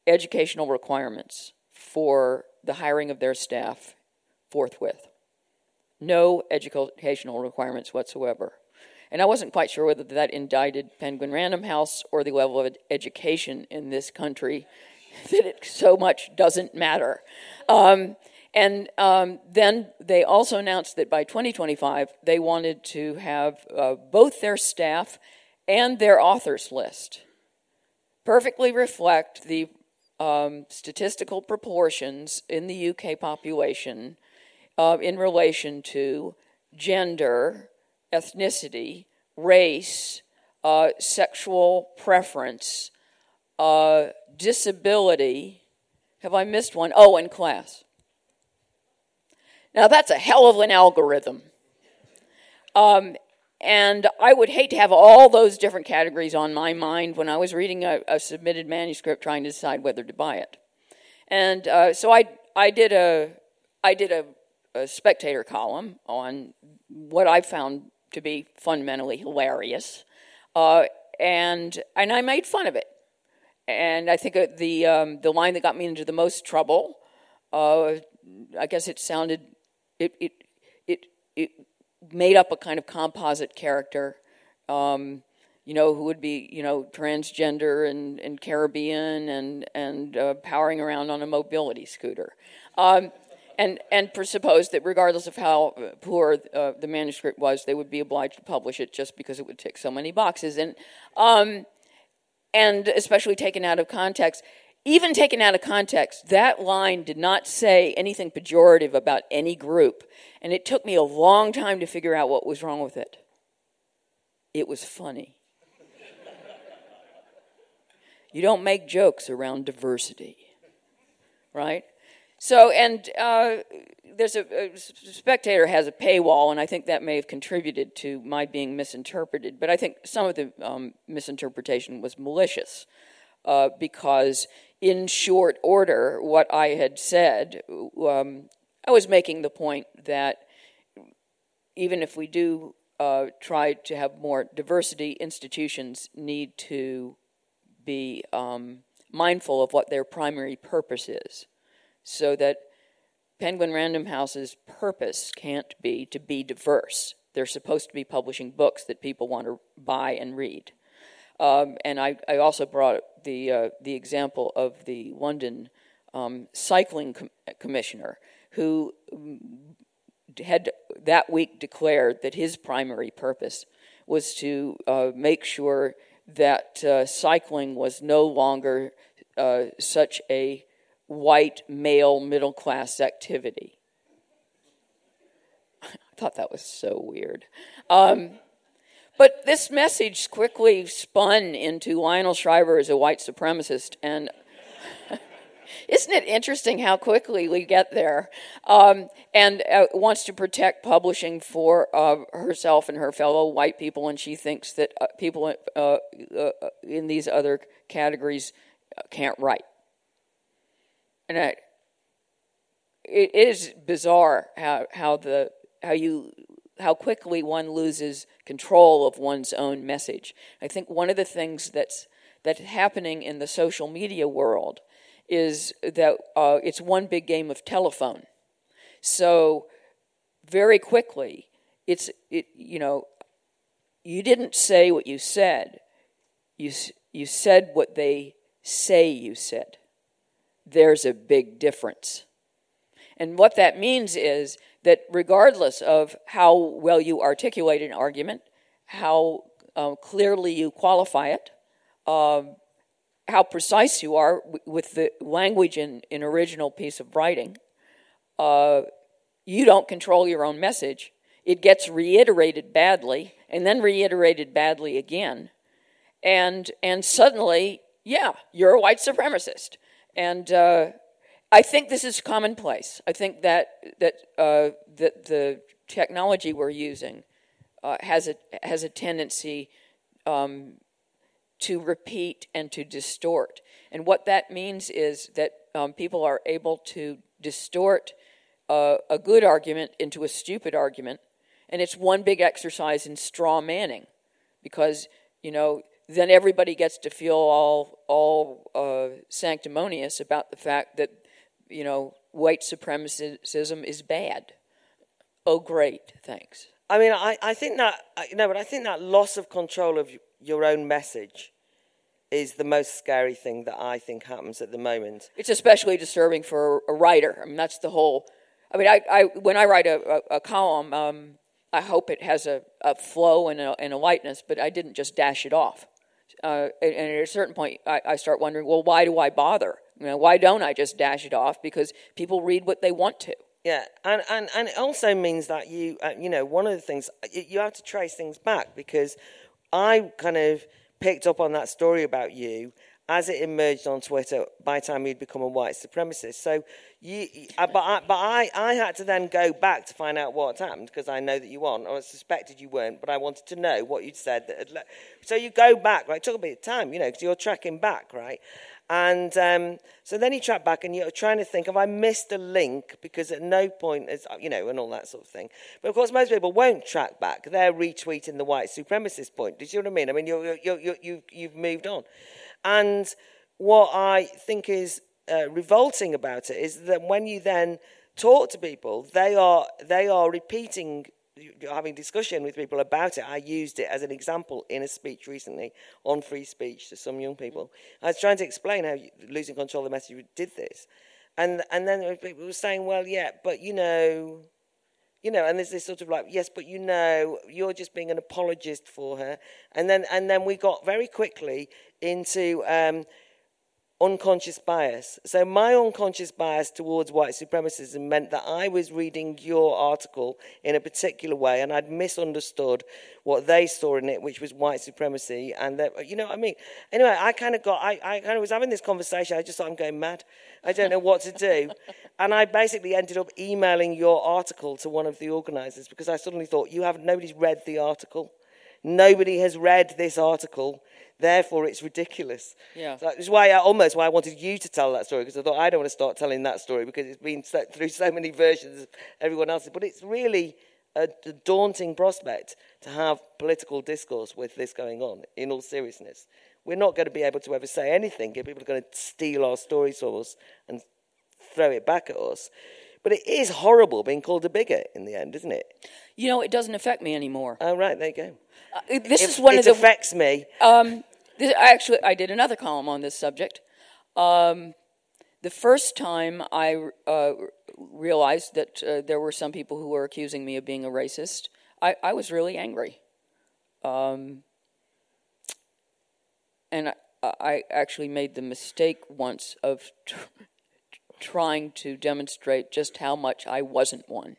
educational requirements for the hiring of their staff forthwith. No educational requirements whatsoever. And I wasn't quite sure whether that indicted Penguin Random House or the level of education in this country [laughs] that it so much doesn't matter. Um, and um, then they also announced that by 2025, they wanted to have uh, both their staff and their authors list perfectly reflect the um, statistical proportions in the UK population uh, in relation to gender, ethnicity, race, uh, sexual preference, uh, disability. Have I missed one? Oh, and class. Now, that's a hell of an algorithm. Um, and I would hate to have all those different categories on my mind when I was reading a, a submitted manuscript trying to decide whether to buy it. And uh, so I, I did a, I did a, a spectator column on what I found to be fundamentally hilarious, uh, and and I made fun of it. And I think uh, the um, the line that got me into the most trouble, uh, I guess it sounded, it it it it made up a kind of composite character, um, you know, who would be, you know, transgender and, and Caribbean and and uh, powering around on a mobility scooter, um, and and presupposed that regardless of how poor uh, the manuscript was, they would be obliged to publish it just because it would tick so many boxes, and um, and especially taken out of context. Even taken out of context, that line did not say anything pejorative about any group. And it took me a long time to figure out what was wrong with it. It was funny. you don't make jokes around diversity, right? So, and uh, there's a, a, spectator has a paywall, and I think that may have contributed to my being misinterpreted. But I think some of the um, misinterpretation was malicious uh, because in short order what I had said. Um, I was making the point that even if we do uh, try to have more diversity, institutions need to be um, mindful of what their primary purpose is, so that Penguin Random House's purpose can't be to be diverse. They're supposed to be publishing books that people want to buy and read. Um, and I, I, also brought the, uh, the example of the London um, cycling com- commissioner who had that week declared that his primary purpose was to uh, make sure that uh, cycling was no longer uh, such a white male middle class activity. [laughs] I thought that was so weird. Um, but this message quickly spun into Lionel Shriver as a white supremacist, and [laughs] isn't it interesting how quickly we get there? Um, and uh, wants to protect publishing for uh, herself and her fellow white people, and she thinks that uh, people uh, uh, in these other categories uh, can't write. And I, it is bizarre how how the how you how quickly one loses control of one's own message. I think one of the things that's that's happening in the social media world is that uh, it's one big game of telephone. So very quickly, it's it, you know, you didn't say what you said. You you said what they say you said. There's a big difference. And what that means is that regardless of how well you articulate an argument, how um, clearly you qualify it, um, how precise you are w- with the language in an original piece of writing, uh, you don't control your own message. It gets reiterated badly and then reiterated badly again. And, and suddenly, yeah, you're a white supremacist. And uh, I think this is commonplace. I think that that uh, that the technology we're using uh, has a has a tendency um, to repeat and to distort. And what that means is that um, people are able to distort uh, a good argument into a stupid argument, and it's one big exercise in straw manning, because you know then everybody gets to feel all all uh, sanctimonious about the fact that you know, white supremacism is bad. Oh, great, thanks. I mean, I, I think that, you know, but I think that loss of control of your own message is the most scary thing that I think happens at the moment. It's especially disturbing for a writer. I mean, that's the whole. I mean, I, I when I write a, a, a column, um, I hope it has a, a flow and a, and a lightness, but I didn't just dash it off. Uh, and, and, at a certain point, I, I, start wondering, well, why do I bother? You know, why don't I just dash it off? Because people read what they want to. Yeah, and, and, and it also means that you, uh, you know, one of the things, you have to trace things back because I kind of picked up on that story about you as it emerged on Twitter by the time you'd become a white supremacist. So, you, but I, but I, I had to then go back to find out what happened because I know that you weren't, or I suspected you weren't, but I wanted to know what you'd said. That so you go back, right? It took a bit of time, you know, because you're tracking back, right? And um, so then you track back and you're trying to think, have I missed a link? Because at no point, is, you know, and all that sort of thing. But of course, most people won't track back. They're retweeting the white supremacist point. Do you know what I mean? I mean, you're, you're, you're, you've, you've moved on. And what I think is uh, revolting about it is that when you then talk to people, they are, they are repeating having discussion with people about it. I used it as an example in a speech recently on free speech to some young people. I was trying to explain how losing control of the message did this, and and then people were saying, well, yeah, but you know. You know, and there's this sort of like, yes, but you know, you're just being an apologist for her, and then and then we got very quickly into um, unconscious bias. So my unconscious bias towards white supremacism meant that I was reading your article in a particular way and I'd misunderstood what they saw in it, which was white supremacy. And that, you know what I mean? Anyway, I kind of got, I, I kind of was having this conversation. I just thought I'm going mad. I don't know what to do. [laughs] and I basically ended up emailing your article to one of the organizers because I suddenly thought, you have, nobody's read the article. Nobody has read this article Therefore, it's ridiculous. Yeah. So that's why I almost why I wanted you to tell that story because I thought I don't want to start telling that story because it's been through so many versions of everyone else's. But it's really a, a daunting prospect to have political discourse with this going on. In all seriousness, we're not going to be able to ever say anything if people are going to steal our stories from us and throw it back at us. But it is horrible being called a bigot in the end, isn't it? You know, it doesn't affect me anymore. Oh, right, there you go. Uh, this is one it of the. affects me. Um, this, I actually, I did another column on this subject. Um, the first time I uh, realized that uh, there were some people who were accusing me of being a racist, I, I was really angry. Um, and I, I, actually made the mistake once of [laughs] trying to demonstrate just how much I wasn't one.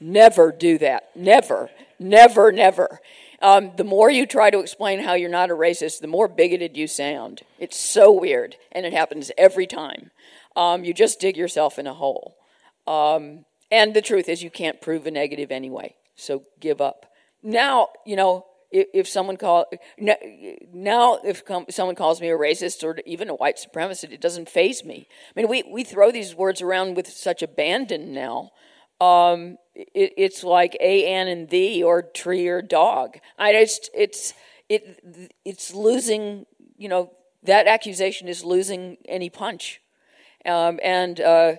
Never do that. Never, never, never. Um, the more you try to explain how you're not a racist, the more bigoted you sound. It's so weird, and it happens every time. Um, you just dig yourself in a hole. Um, and the truth is, you can't prove a negative anyway, so give up. Now, you know, if, if someone call now if someone calls me a racist or even a white supremacist, it doesn't faze me. I mean, we we throw these words around with such abandon now. Um, it, it's like a, an, and the, or tree or dog. I it's it's it it's losing. You know that accusation is losing any punch. Um, and uh,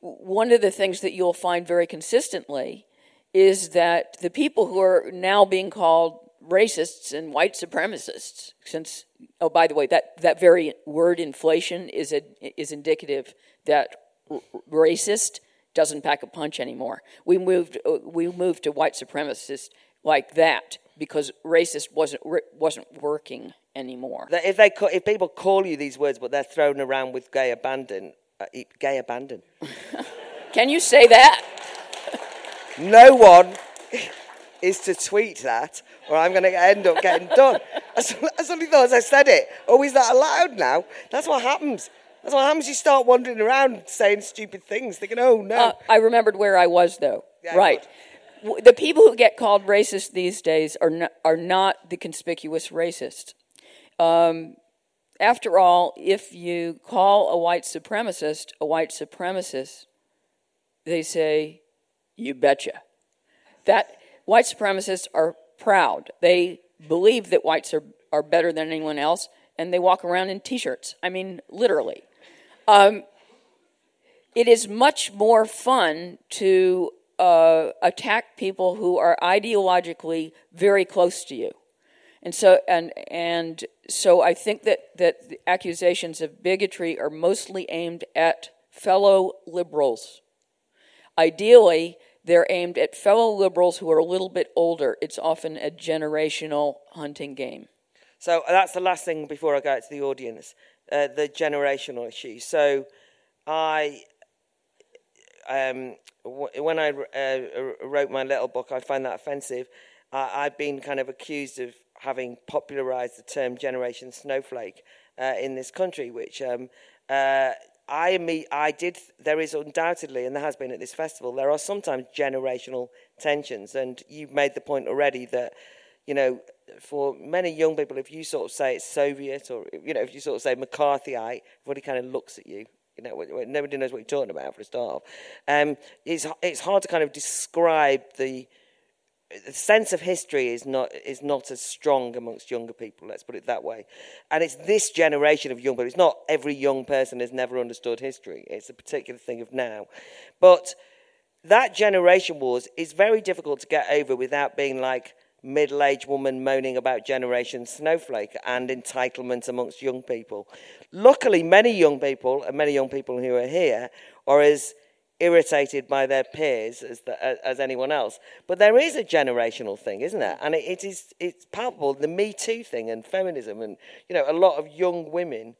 one of the things that you'll find very consistently is that the people who are now being called racists and white supremacists, since oh by the way that that very word inflation is a, is indicative that r- racist doesn't pack a punch anymore. We moved uh, we moved to white supremacists like that because racist wasn't wasn't working anymore. If they if people call you these words, but they're thrown around with gay abandon, uh, gay abandon. [laughs] Can you say that? [laughs] no one is to tweet that, or I'm going to end up getting done. I suddenly thought as I said it, oh, is that allowed now? That's what happens. That's what happens. You start wandering around saying stupid things, thinking, "Oh no." Uh, I remembered where I was, though. Yeah, right. The people who get called racist these days are not, are not the conspicuous racist. Um, after all, if you call a white supremacist a white supremacist, they say, "You betcha." That white supremacists are proud. They believe that whites are, are better than anyone else, and they walk around in t shirts. I mean, literally. Um, it is much more fun to uh, attack people who are ideologically very close to you. And so, and, and so I think that, that the accusations of bigotry are mostly aimed at fellow liberals. Ideally, they're aimed at fellow liberals who are a little bit older. It's often a generational hunting game. So that's the last thing before I go out to the audience uh, the generational issue. So I um, when I uh, wrote my little book, I find that offensive. I've been kind of accused of having popularized the term Generation Snowflake uh, in this country, which um, uh, I, I did. There is undoubtedly, and there has been at this festival, there are sometimes generational tensions. And you've made the point already that, you know, for many young people, if you sort of say it's Soviet or, you know, if you sort of say McCarthyite, everybody kind of looks at you you know, nobody knows what you're talking about for a start. Um, it's it's hard to kind of describe the, the sense of history is not is not as strong amongst younger people. Let's put it that way. And it's this generation of young people. It's not every young person has never understood history. It's a particular thing of now, but that generation wars is very difficult to get over without being like middle aged woman moaning about Generation Snowflake and entitlement amongst young people. Luckily, many young people, and many young people who are here, are as irritated by their peers as, the, as anyone else. But there is a generational thing, isn't there? And it, it is it's palpable. The Me Too thing and feminism, and you know, a lot of young women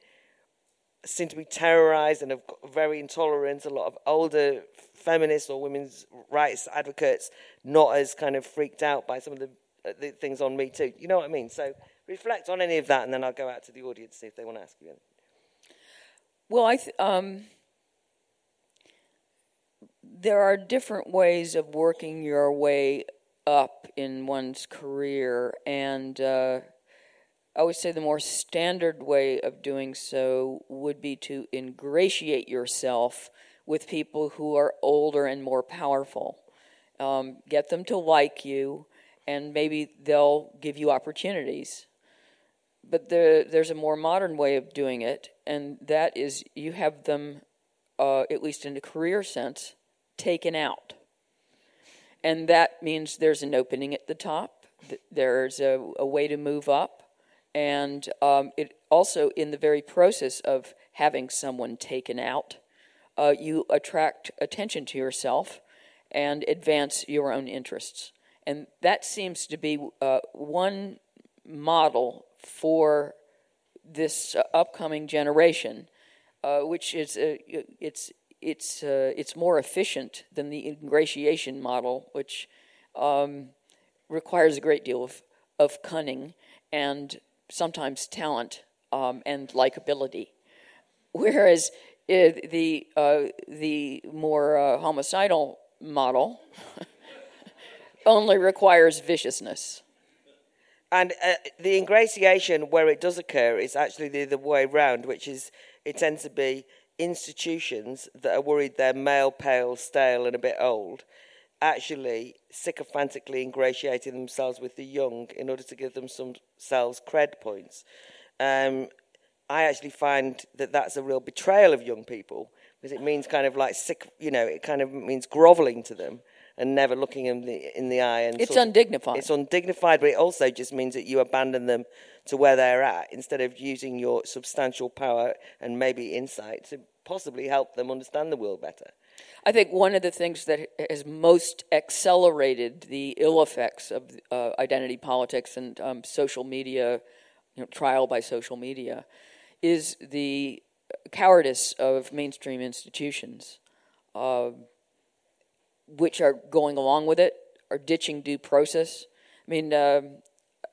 seem to be terrorized and are very intolerant. A lot of older feminists or women's rights advocates not as kind of freaked out by some of the uh, the things on me too. You know what I mean? So reflect on any of that, and then I'll go out to the audience to see if they want to ask you anything. Well, I th- um, there are different ways of working your way up in one's career, and uh, I would say the more standard way of doing so would be to ingratiate yourself with people who are older and more powerful. Um, get them to like you and maybe they'll give you opportunities. But there, there's a more modern way of doing it, and that is you have them, uh, at least in a career sense, taken out. And that means there's an opening at the top, there's a, a way to move up, and um, it also, in the very process of having someone taken out, uh, you attract attention to yourself and advance your own interests. And that seems to be uh, one model for this uh, upcoming generation, uh, which is uh, it's it's uh, it's more efficient than the ingratiation model, which um, requires a great deal of of cunning and sometimes talent um, and likability, whereas uh, the the more homicidal model. [laughs] only requires viciousness. And uh, the ingratiation, where it does occur, is actually the other way around, which is it tends to be institutions that are worried they're male, pale, stale, and a bit old, actually sycophantically ingratiating themselves with the young in order to give them themselves cred points. Um, I actually find that that's a real betrayal of young people because it means kind of like sick, you know, it kind of means groveling to them and never looking in the in the eye. And it's undignified. it's undignified, but it also just means that you abandon them to where they're at instead of using your substantial power and maybe insight to possibly help them understand the world better. I think one of the things that has most accelerated the ill effects of uh, identity politics and um, social media, you know, trial by social media, is the cowardice of mainstream institutions. Uh, which are going along with it, are ditching due process. I mean, uh,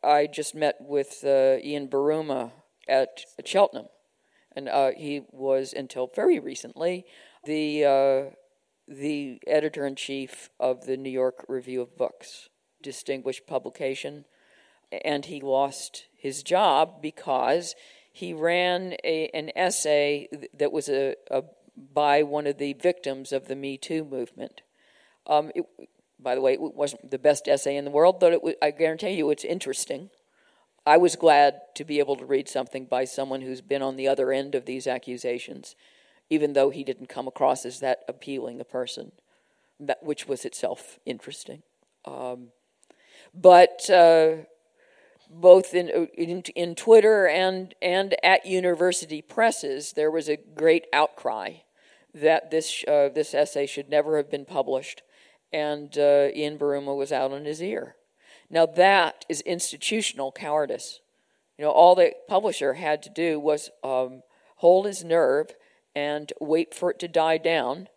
I just met with uh, Ian Buruma at, at Cheltenham, and uh, he was until very recently the uh, the editor in chief of the New York Review of Books, distinguished publication, and he lost his job because he ran a, an essay that was a, a by one of the victims of the Me Too movement. Um, it, by the way, it wasn't the best essay in the world, but was, I guarantee you it's interesting. I was glad to be able to read something by someone who's been on the other end of these accusations. even though he didn't come across as that appealing a person, that, which was itself interesting. Um, but uh, both in, in, in Twitter and and at university presses, there was a great outcry that this uh, this essay should never have been published, and uh, Ian Buruma was out on his ear. Now that is institutional cowardice. You know, all the publisher had to do was um, hold his nerve and wait for it to die down,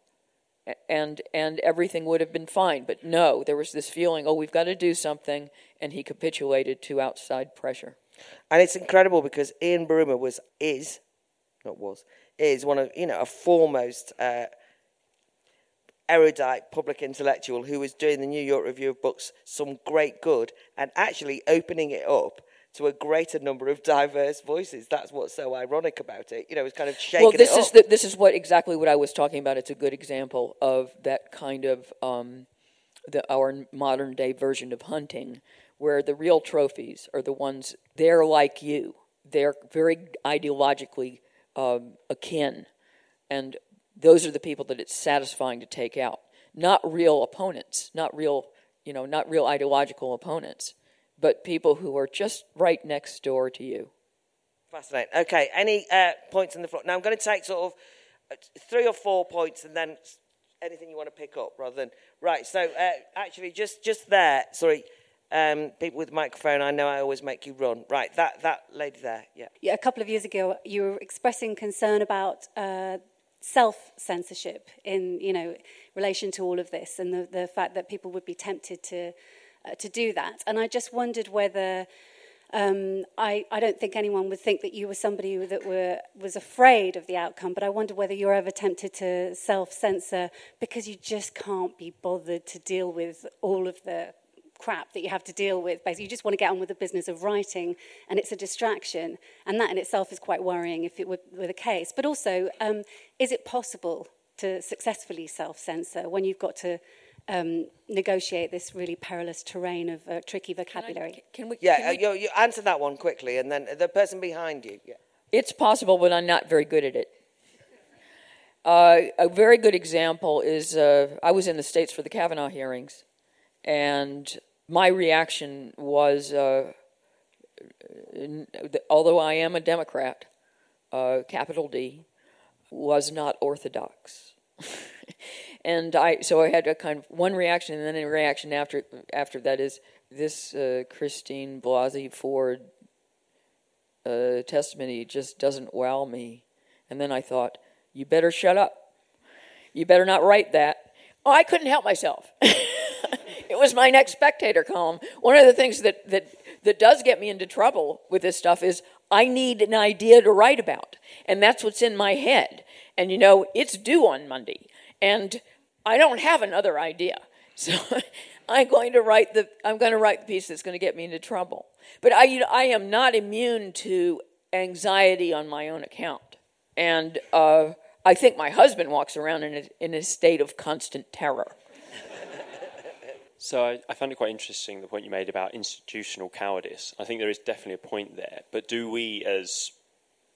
and and everything would have been fine. But no, there was this feeling, oh, we've got to do something, and he capitulated to outside pressure. And it's incredible because Ian Buruma was is, not was, is one of you know a foremost uh, erudite public intellectual who was doing the New York Review of Books some great good and actually opening it up to a greater number of diverse voices. That's what's so ironic about it. You know, it's kind of shaking well, this is the, this is what exactly what I was talking about. It's a good example of that kind of um, the our modern day version of hunting, where the real trophies are the ones they're like you. They're very ideologically um, akin, and those are the people that it's satisfying to take out. Not real opponents, not real, you know, not real ideological opponents but people who are just right next door to you. Fascinating. Okay, any uh, points on the floor? Now I'm going to take sort of uh, three or four points and then anything you want to pick up rather than right. So uh, actually, just just there. Sorry, um, people with microphone. I know I always make you run. Right, that that lady there. Yeah. Yeah. A couple of years ago, you were expressing concern about uh, self censorship in you know relation to all of this and the the fact that people would be tempted to uh, to do that. And I just wondered whether um, I, I don't think anyone would think that you were somebody that were, was afraid of the outcome, but I wonder whether you're ever tempted to self censor because you just can't be bothered to deal with all of the crap that you have to deal with. Basically, you just want to get on with the business of writing, and it's a distraction. And that in itself is quite worrying if it were, were the case. But also, um, is it possible to successfully self censor when you've got to um, negotiate this really perilous terrain of uh, tricky vocabulary. Can, I, can we? Yeah, can we... Uh, you, you answer that one quickly, and then the person behind you. Yeah. It's possible, but I'm not very good at it. Uh, a very good example is uh, I was in the States for the Kavanaugh hearings, and my reaction was uh, although I am a Democrat, uh, capital D, was not orthodox. [laughs] and I so I had a kind of one reaction, and then a reaction after after that is this uh, Christine Blasey Ford uh, testimony just doesn't wow me. And then I thought, you better shut up. You better not write that. Oh, I couldn't help myself. [laughs] it was my next spectator column. One of the things that, that, that does get me into trouble with this stuff is I need an idea to write about. And that's what's in my head. And you know, it's due on Monday. And I don't have another idea. [laughs] So I'm going to write the I'm going to write the piece that's going to get me into trouble. But I you know, I am not immune to anxiety on my own account, and uh, I think my husband walks around in a, in a state of constant terror. So I, I found it quite interesting the point you made about institutional cowardice. I think there is definitely a point there, but do we as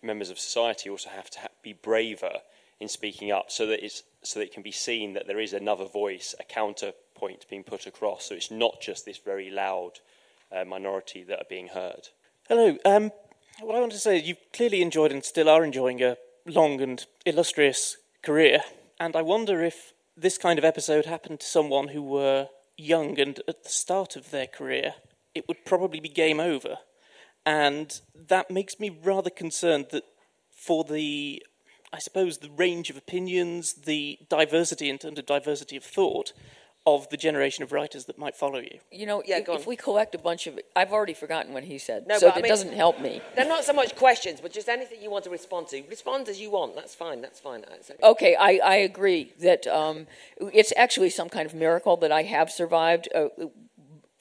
members of society also have to ha- be braver in speaking up so that it's so that it can be seen that there is another voice, a counterpoint being put across. So it's not just this very loud uh, minority that are being heard. Hello. Um, what I want to say is you've clearly enjoyed and still are enjoying a long and illustrious career, and I wonder if this kind of episode happened to someone who were young and at the start of their career, it would probably be game over. And that makes me rather concerned that for the I suppose, the range of opinions, the diversity in terms of diversity of thought of the generation of writers that might follow you. You know, yeah, if, if, we collect a bunch of, I've already forgotten what he said, no, so it mean, doesn't help me. They're not so much questions, but just anything you want to respond to. Respond as you want. That's fine. That's fine. okay. okay, I, I agree that um, it's actually some kind of miracle that I have survived uh,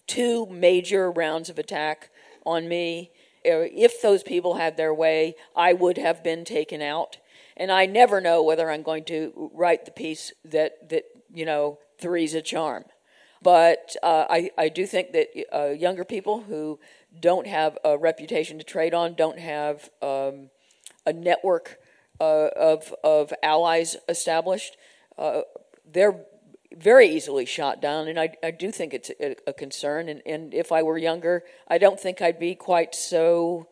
two major rounds of attack on me. Uh, if those people had their way, I would have been taken out and I never know whether I'm going to write the piece that that you know three's a charm. But uh, I I do think that uh, younger people who don't have a reputation to trade on, don't have um, a network uh, of of allies established, uh, they're very easily shot down, and I, I do think it's a, a, concern. And, and if I were younger, I don't think I'd be quite so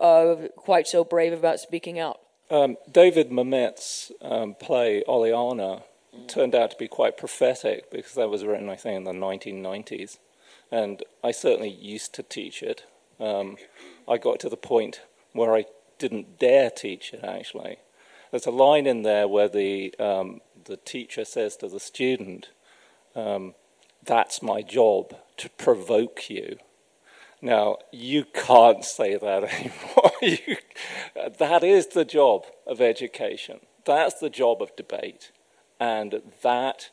uh, quite so brave about speaking out. Um, David Mamet's um, play Oleanna turned out to be quite prophetic because that was written, I think, in the 1990s, and I certainly used to teach it. Um, I got to the point where I didn't dare teach it. Actually, there's a line in there where the um, the teacher says to the student, um, That's my job, to provoke you. Now, you can't say that [laughs] anymore. you, that is the job of education. That's the job of debate. And that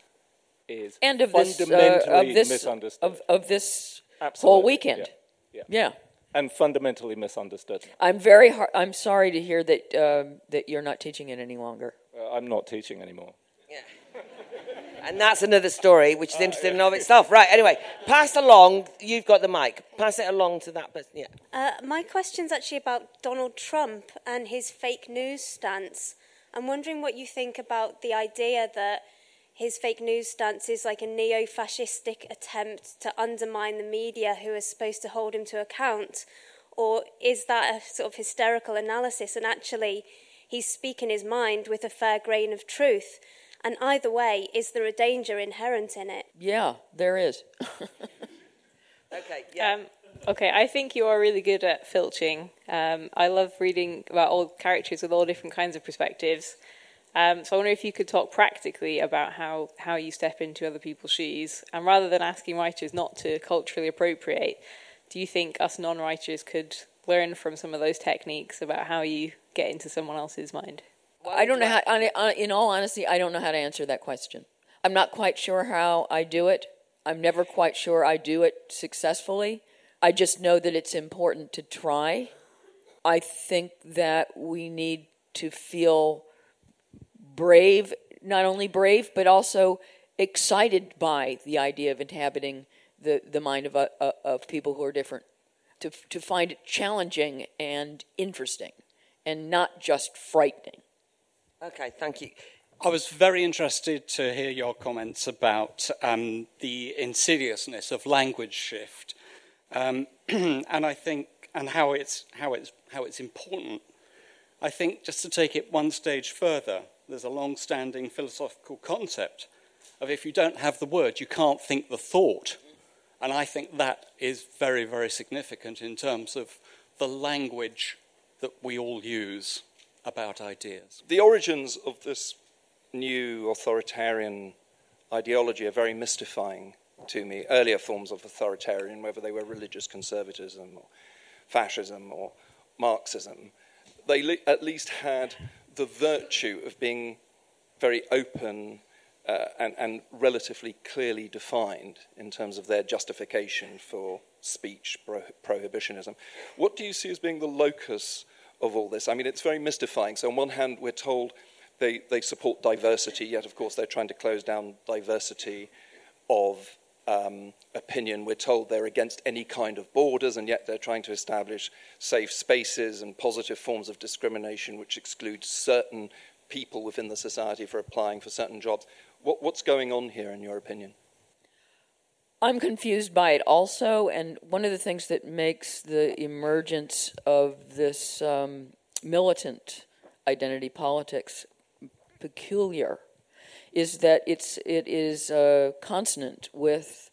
is and of fundamentally this, uh, of this, misunderstood. Of, of this Absolutely. whole weekend. Yeah. yeah. yeah. And fundamentally misunderstood. I'm very har- I'm sorry to hear that um, that you're not teaching it any longer. Uh, I'm not teaching anymore. Yeah. And that's another story, which is interesting in of itself. Right, anyway, pass along. You've got the mic. Pass it along to that person. Yeah. Uh, my question's actually about Donald Trump and his fake news stance. I'm wondering what you think about the idea that his fake news stance is like a neo fascistic attempt to undermine the media who are supposed to hold him to account. Or is that a sort of hysterical analysis and actually he's speaking his mind with a fair grain of truth? And either way, is there a danger inherent in it? Yeah, there is. [laughs] okay, yeah. Um, okay, I think you are really good at filching. Um, I love reading about all characters with all different kinds of perspectives. Um, so I wonder if you could talk practically about how, how you step into other people's shoes. And rather than asking writers not to culturally appropriate, do you think us non writers could learn from some of those techniques about how you get into someone else's mind? I don't know how. In all honesty, I don't know how to answer that question. I'm not quite sure how I do it. I'm never quite sure I do it successfully. I just know that it's important to try. I think that we need to feel brave, not only brave, but also excited by the idea of inhabiting the, the mind of, uh, of people who are different. To, to find it challenging and interesting and not just frightening. Okay, thank you. I was very interested to hear your comments about um, the insidiousness of language shift, um, [clears throat] and I think and how it's how it's how it's important. I think just to take it one stage further, there's a long-standing philosophical concept of if you don't have the word, you can't think the thought, and I think that is very very significant in terms of the language that we all use about ideas. The origins of this new authoritarian ideology are very mystifying to me. Earlier forms of authoritarian, whether they were religious conservatism or fascism or Marxism, they le- at least had the virtue of being very open uh, and, and, relatively clearly defined in terms of their justification for speech pro- prohibitionism. What do you see as being the locus of all this. I mean, it's very mystifying. So, on one hand, we're told they, they support diversity, yet, of course, they're trying to close down diversity of um, opinion. We're told they're against any kind of borders, and yet they're trying to establish safe spaces and positive forms of discrimination which exclude certain people within the society for applying for certain jobs. What, what's going on here, in your opinion? I'm confused by it also, and one of the things that makes the emergence of this um, militant identity politics peculiar is that it's it is uh, consonant with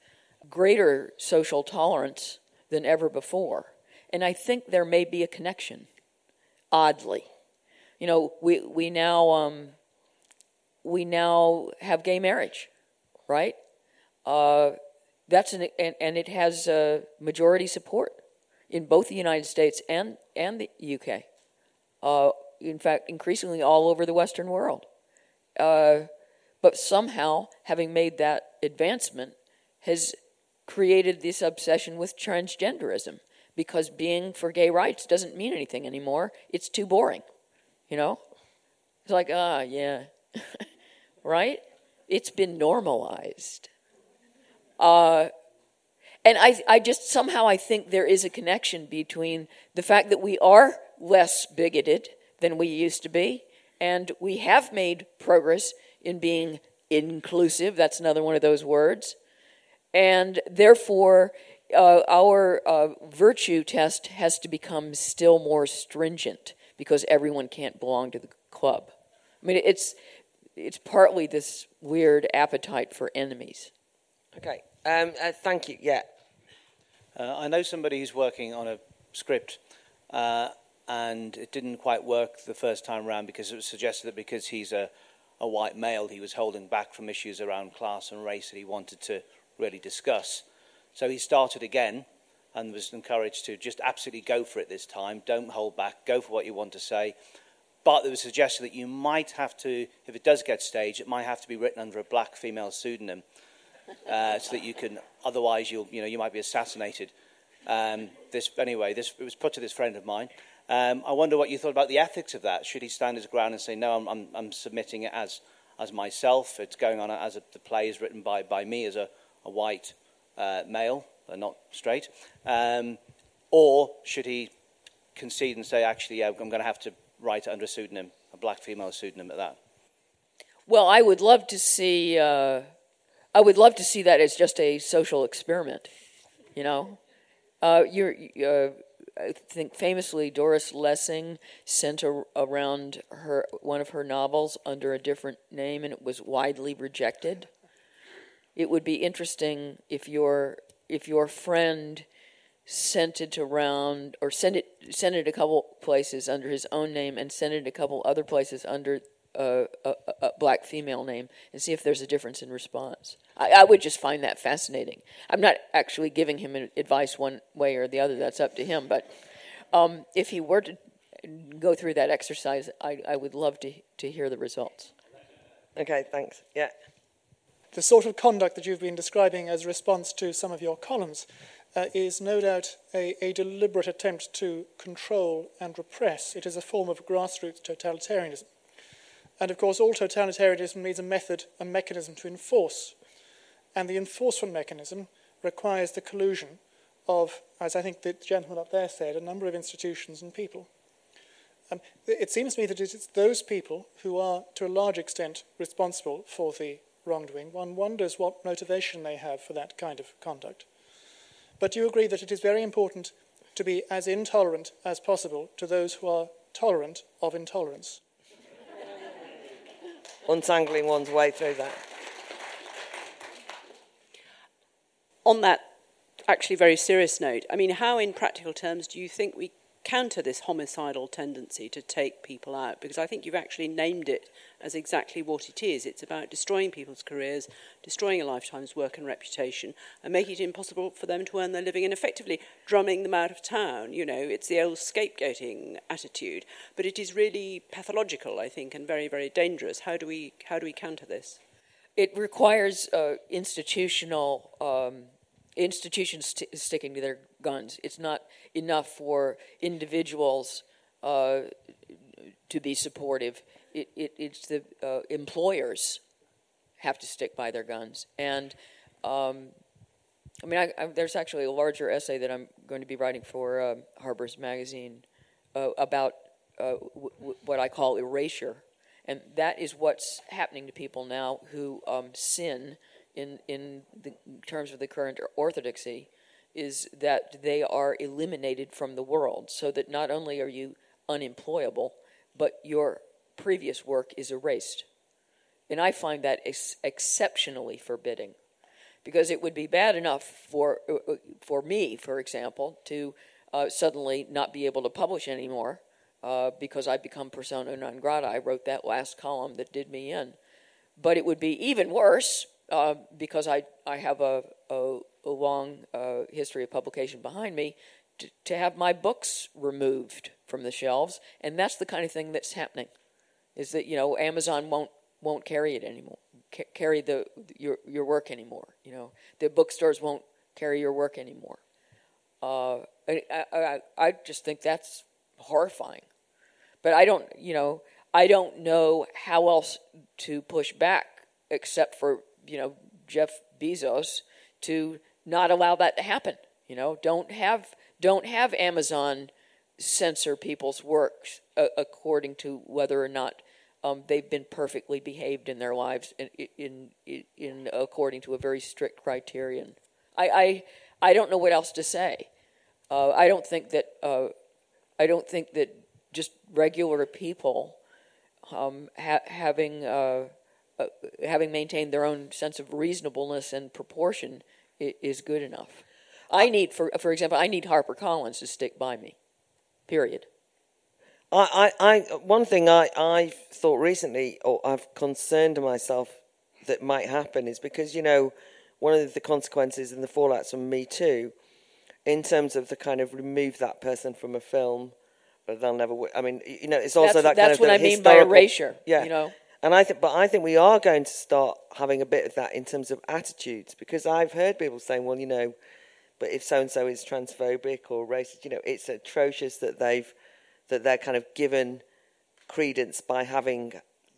greater social tolerance than ever before, and I think there may be a connection. Oddly, you know, we we now um, we now have gay marriage, right? Uh, that's an, and, and it has uh, majority support in both the United States and, and the UK. Uh, in fact, increasingly all over the Western world. Uh, but somehow, having made that advancement, has created this obsession with transgenderism because being for gay rights doesn't mean anything anymore. It's too boring. You know? It's like, ah, yeah. [laughs] right? It's been normalized. Uh, and I, I just somehow I think there is a connection between the fact that we are less bigoted than we used to be, And we have made progress in being inclusive. That's another one of those words. And therefore, uh, our uh, virtue test has to become still more stringent because everyone can't belong to the club. I mean, it's it's partly this weird appetite for enemies. Okay. Um, uh, thank you. Yeah. Uh, I know somebody who's working on a script, uh, and it didn't quite work the first time around because it was suggested that because he's a, a white male, he was holding back from issues around class and race that he wanted to really discuss. So he started again and was encouraged to just absolutely go for it this time. Don't hold back. Go for what you want to say. But there was a suggestion that you might have to, if it does get staged, it might have to be written under a black female pseudonym, uh, so that you can. Otherwise, you'll, you know, you might be assassinated. Um, this anyway. This it was put to this friend of mine. Um, I wonder what you thought about the ethics of that. Should he stand his ground and say, "No, I'm, I'm, I'm submitting it as as myself. It's going on as a, the play is written by by me as a, a white uh, male, uh, not straight," um, or should he concede and say, "Actually, yeah, I'm going to have to write under a pseudonym, a black female pseudonym at that. Well, I would love to see. Uh, I would love to see that as just a social experiment. You know, uh, you're. I think famously Doris Lessing sent a, around her one of her novels under a different name, and it was widely rejected. It would be interesting if your if your friend sent it around or sent it sent it a couple places under his own name and sent it a couple other places under a, a, a black female name and see if there's a difference in response. I, I, would just find that fascinating. I'm not actually giving him advice one way or the other. That's up to him. But um, if he were to go through that exercise, I, I would love to to hear the results. Okay, thanks. Yeah. The sort of conduct that you've been describing as response to some of your columns uh, is no doubt a, a, deliberate attempt to control and repress. It is a form of grassroots totalitarianism. And of course, all totalitarianism needs a method, a mechanism to enforce. And the enforcement mechanism requires the collusion of, as I think the gentleman up there said, a number of institutions and people. Um, it seems to me that it is those people who are, to a large extent, responsible for the wrongdoing. One wonders what motivation they have for that kind of conduct. But do you agree that it is very important to be as intolerant as possible to those who are tolerant of intolerance? Untangling one's way through that. On that actually very serious note, I mean, how in practical terms do you think we counter this homicidal tendency to take people out? Because I think you've actually named it as exactly what it is. It's about destroying people's careers, destroying a lifetime's work and reputation, and making it impossible for them to earn their living and effectively drumming them out of town. You know, it's the old scapegoating attitude, but it is really pathological, I think, and very, very dangerous. How do we, how do we counter this? It requires uh, institutional um, institutions sticking to their guns. It's not enough for individuals uh, to be supportive. It, it, it's the uh, employers have to stick by their guns. And um, I mean, I, I, there's actually a larger essay that I'm going to be writing for uh, Harper's Magazine uh, about uh, w- w- what I call erasure. And that is what's happening to people now who um, sin in, in, the, terms of the current orthodoxy is that they are eliminated from the world, so that not only are you unemployable, but your previous work is erased. And I find that ex- exceptionally forbidding because it would be bad enough for, uh, uh, for me, for example, to uh, suddenly not be able to publish anymore uh, because I become persona non grata. I wrote that last column that did me in. But it would be even worse uh, because I, I have a, a, a long uh, history of publication behind me, to, to have my books removed from the shelves. And that's the kind of thing that's happening, is that, you know, Amazon won't, won't carry it anymore, ca- carry the, your, your work anymore. You know, the bookstores won't carry your work anymore. Uh, I, I, I just think that's horrifying. But I don't, you know, I don't know how else to push back except for you know Jeff Bezos to not allow that to happen. You know, don't have don't have Amazon censor people's works uh, according to whether or not um, they've been perfectly behaved in their lives in, in, in, in according to a very strict criterion. I, I, I don't know what else to say. Uh, I don't think that uh, I don't think that just regular people um, ha- having uh, having maintained their own sense of reasonableness and proportion is good enough. I need, for for example, I need Harper Collins to stick by me. Period. I, I, I one thing I, I thought recently, or I've concerned myself that might happen, is because you know one of the consequences and the fallouts from Me Too, in terms of the kind of remove that person from a film, but they'll never. I mean, you know, it's also that's, that kind that's of. what I mean by erasure. Yeah, you know. And I think, but I think we are going to start having a bit of that in terms of attitudes because I've heard people saying, well, you know, but if so and so is transphobic or racist, you know, it's atrocious that they've that they're kind of given credence by having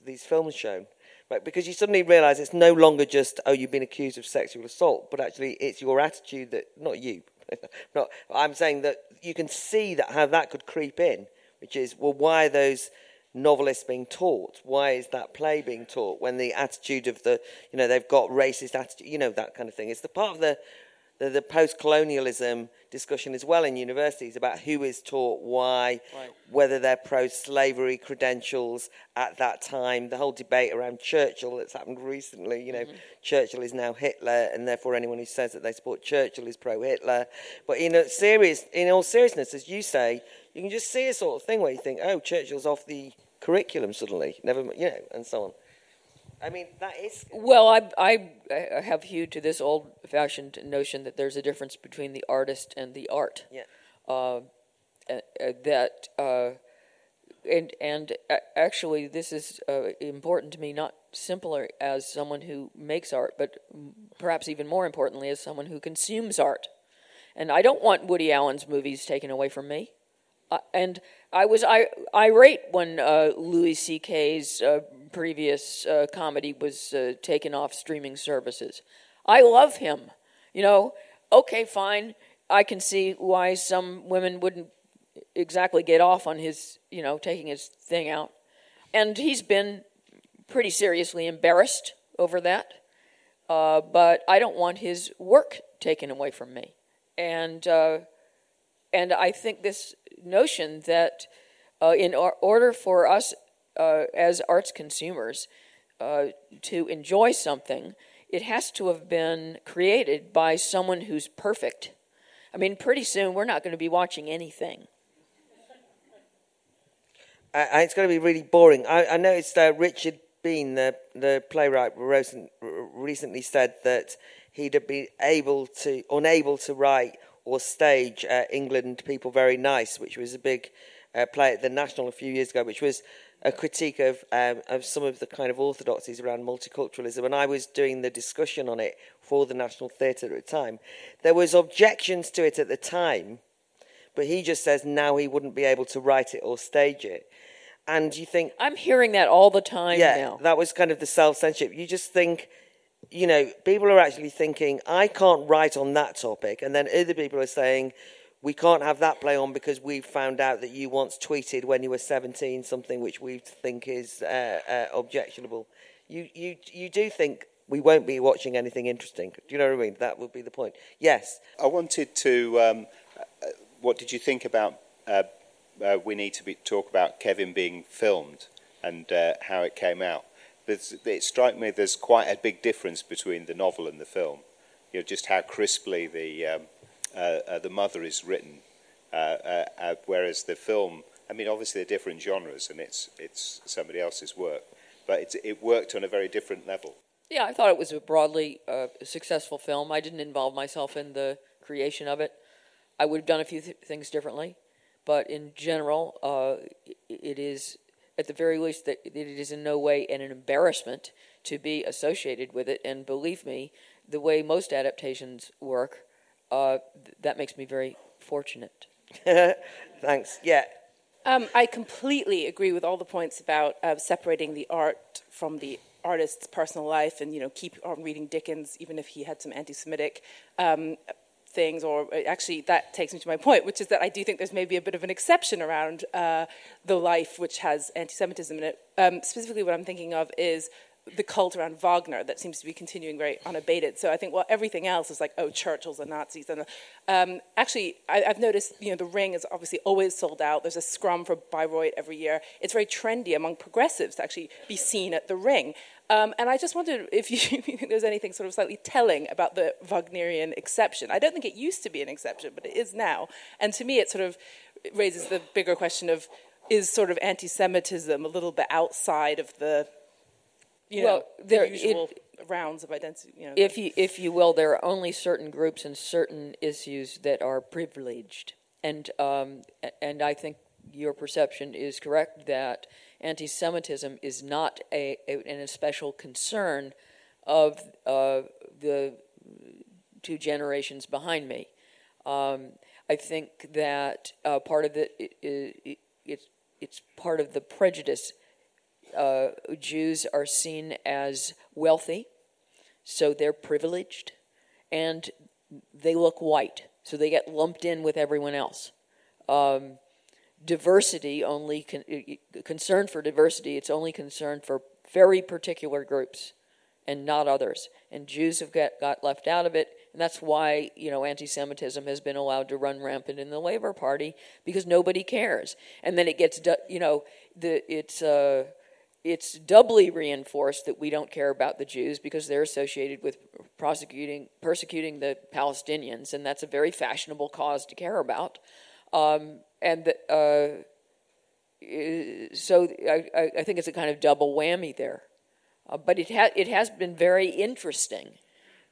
these films shown. Right, because you suddenly realise it's no longer just oh you've been accused of sexual assault, but actually it's your attitude that not you, [laughs] not I'm saying that you can see that how that could creep in, which is well why are those novelists being taught? Why is that play being taught when the attitude of the you know they've got racist attitude, you know that kind of thing. It's the part of the the, the post-colonialism discussion as well in universities about who is taught why, right. whether they're pro-slavery credentials at that time. The whole debate around Churchill that's happened recently. You know, mm-hmm. Churchill is now Hitler, and therefore anyone who says that they support Churchill is pro-Hitler. But in a serious, in all seriousness, as you say, you can just see a sort of thing where you think, oh, Churchill's off the curriculum suddenly. Never, you know, and so on. I mean, that is. Well, I, I, I have hewed to this old fashioned notion that there's a difference between the artist and the art. Yeah. Uh, that, uh, and, and actually, this is uh, important to me, not simpler as someone who makes art, but perhaps even more importantly, as someone who consumes art. And I don't want Woody Allen's movies taken away from me. Uh, and I was irate when uh, Louis C.K.'s uh, previous uh, comedy was uh, taken off streaming services. I love him. You know, okay, fine. I can see why some women wouldn't exactly get off on his, you know, taking his thing out. And he's been pretty seriously embarrassed over that. Uh, but I don't want his work taken away from me. And and I think this notion that uh, in or- order for us uh, as arts consumers uh, to enjoy something, it has to have been created by someone who's perfect. I mean, pretty soon we're not going to be watching anything. it's going to be really boring. I, I noticed uh, Richard Bean, the, the playwright, recently said that he'd be able to, unable to write or stage uh, England People Very Nice, which was a big uh, play at the National a few years ago, which was a critique of um, of some of the kind of orthodoxies around multiculturalism. And I was doing the discussion on it for the National Theatre at the time. There was objections to it at the time, but he just says now he wouldn't be able to write it or stage it. And you think I'm hearing that all the time yeah, now. That was kind of the self censorship. You just think you know, people are actually thinking, I can't write on that topic. And then other people are saying, we can't have that play on because we've found out that you once tweeted when you were 17 something which we think is uh, uh, objectionable. You, you, you do think we won't be watching anything interesting. Do you know what I mean? That would be the point. Yes. I wanted to. Um, uh, what did you think about? Uh, uh, we need to be, talk about Kevin being filmed and uh, how it came out it strikes me there's quite a big difference between the novel and the film. You know, just how crisply the um, uh, uh, the mother is written, uh, uh, uh, whereas the film. I mean, obviously they're different genres, and it's it's somebody else's work, but it worked on a very different level. Yeah, I thought it was a broadly uh, successful film. I didn't involve myself in the creation of it. I would have done a few th- things differently, but in general, it is at the very least, that it is in no way an embarrassment to be associated with it. And believe me, the way most adaptations work, uh, th- that makes me very fortunate. [laughs] Thanks. Yeah. Um, I completely agree with all the points about uh, separating the art from the artist's personal life, and you know, keep on reading Dickens, even if he had some anti-Semitic um, things, or uh, actually that takes me to my point, which is that I do think there's maybe a bit of an exception around uh, the life which has anti-Semitism in it. Um, specifically, what I'm thinking of is the cult around Wagner that seems to be continuing very unabated. So I think, well, everything else is like, oh, Churchill's and Nazis. And um, actually, I, have noticed, you know, the Ring is obviously always sold out. There's a scrum for Bayreuth every year. It's very trendy among progressives to actually be seen at the Ring. Um, and I just wondered [laughs] if you, think there's anything sort of slightly telling about the Wagnerian exception. I don't think it used to be an exception, but it is now. And to me, it sort of raises the bigger question of is sort of anti-Semitism a little bit outside of the you well, know, there, the usual it, rounds of identity. You know, if you if you will, there are only certain groups and certain issues that are privileged, and um, and I think your perception is correct that anti-Semitism is not a, a an especial concern of uh, the two generations behind me. Um, I think that uh, part of it, it, it, it's it's part of the prejudice uh, Jews are seen as wealthy, so they're privileged, and they look white, so they get lumped in with everyone else. Um, diversity only con- concern for diversity it's only concerned for very particular groups and not others and jews have got, got left out of it and that's why you know anti-semitism has been allowed to run rampant in the labor party because nobody cares and then it gets you know the it's uh, it's doubly reinforced that we don't care about the Jews because they're associated with prosecuting, persecuting the Palestinians, and that's a very fashionable cause to care about. Um, and uh, so I, I, think it's a kind of double whammy there. Uh, but it, ha- it has been very interesting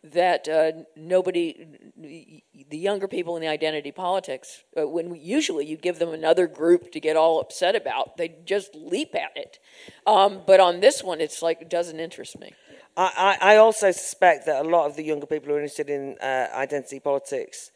that uh, nobody, the younger people in the identity politics, uh, when we, usually you give them another group to get all upset about, they just leap at it. Um, but on this one, it's like it doesn't interest me. I, I, also suspect that a lot of the younger people who are interested in uh, identity politics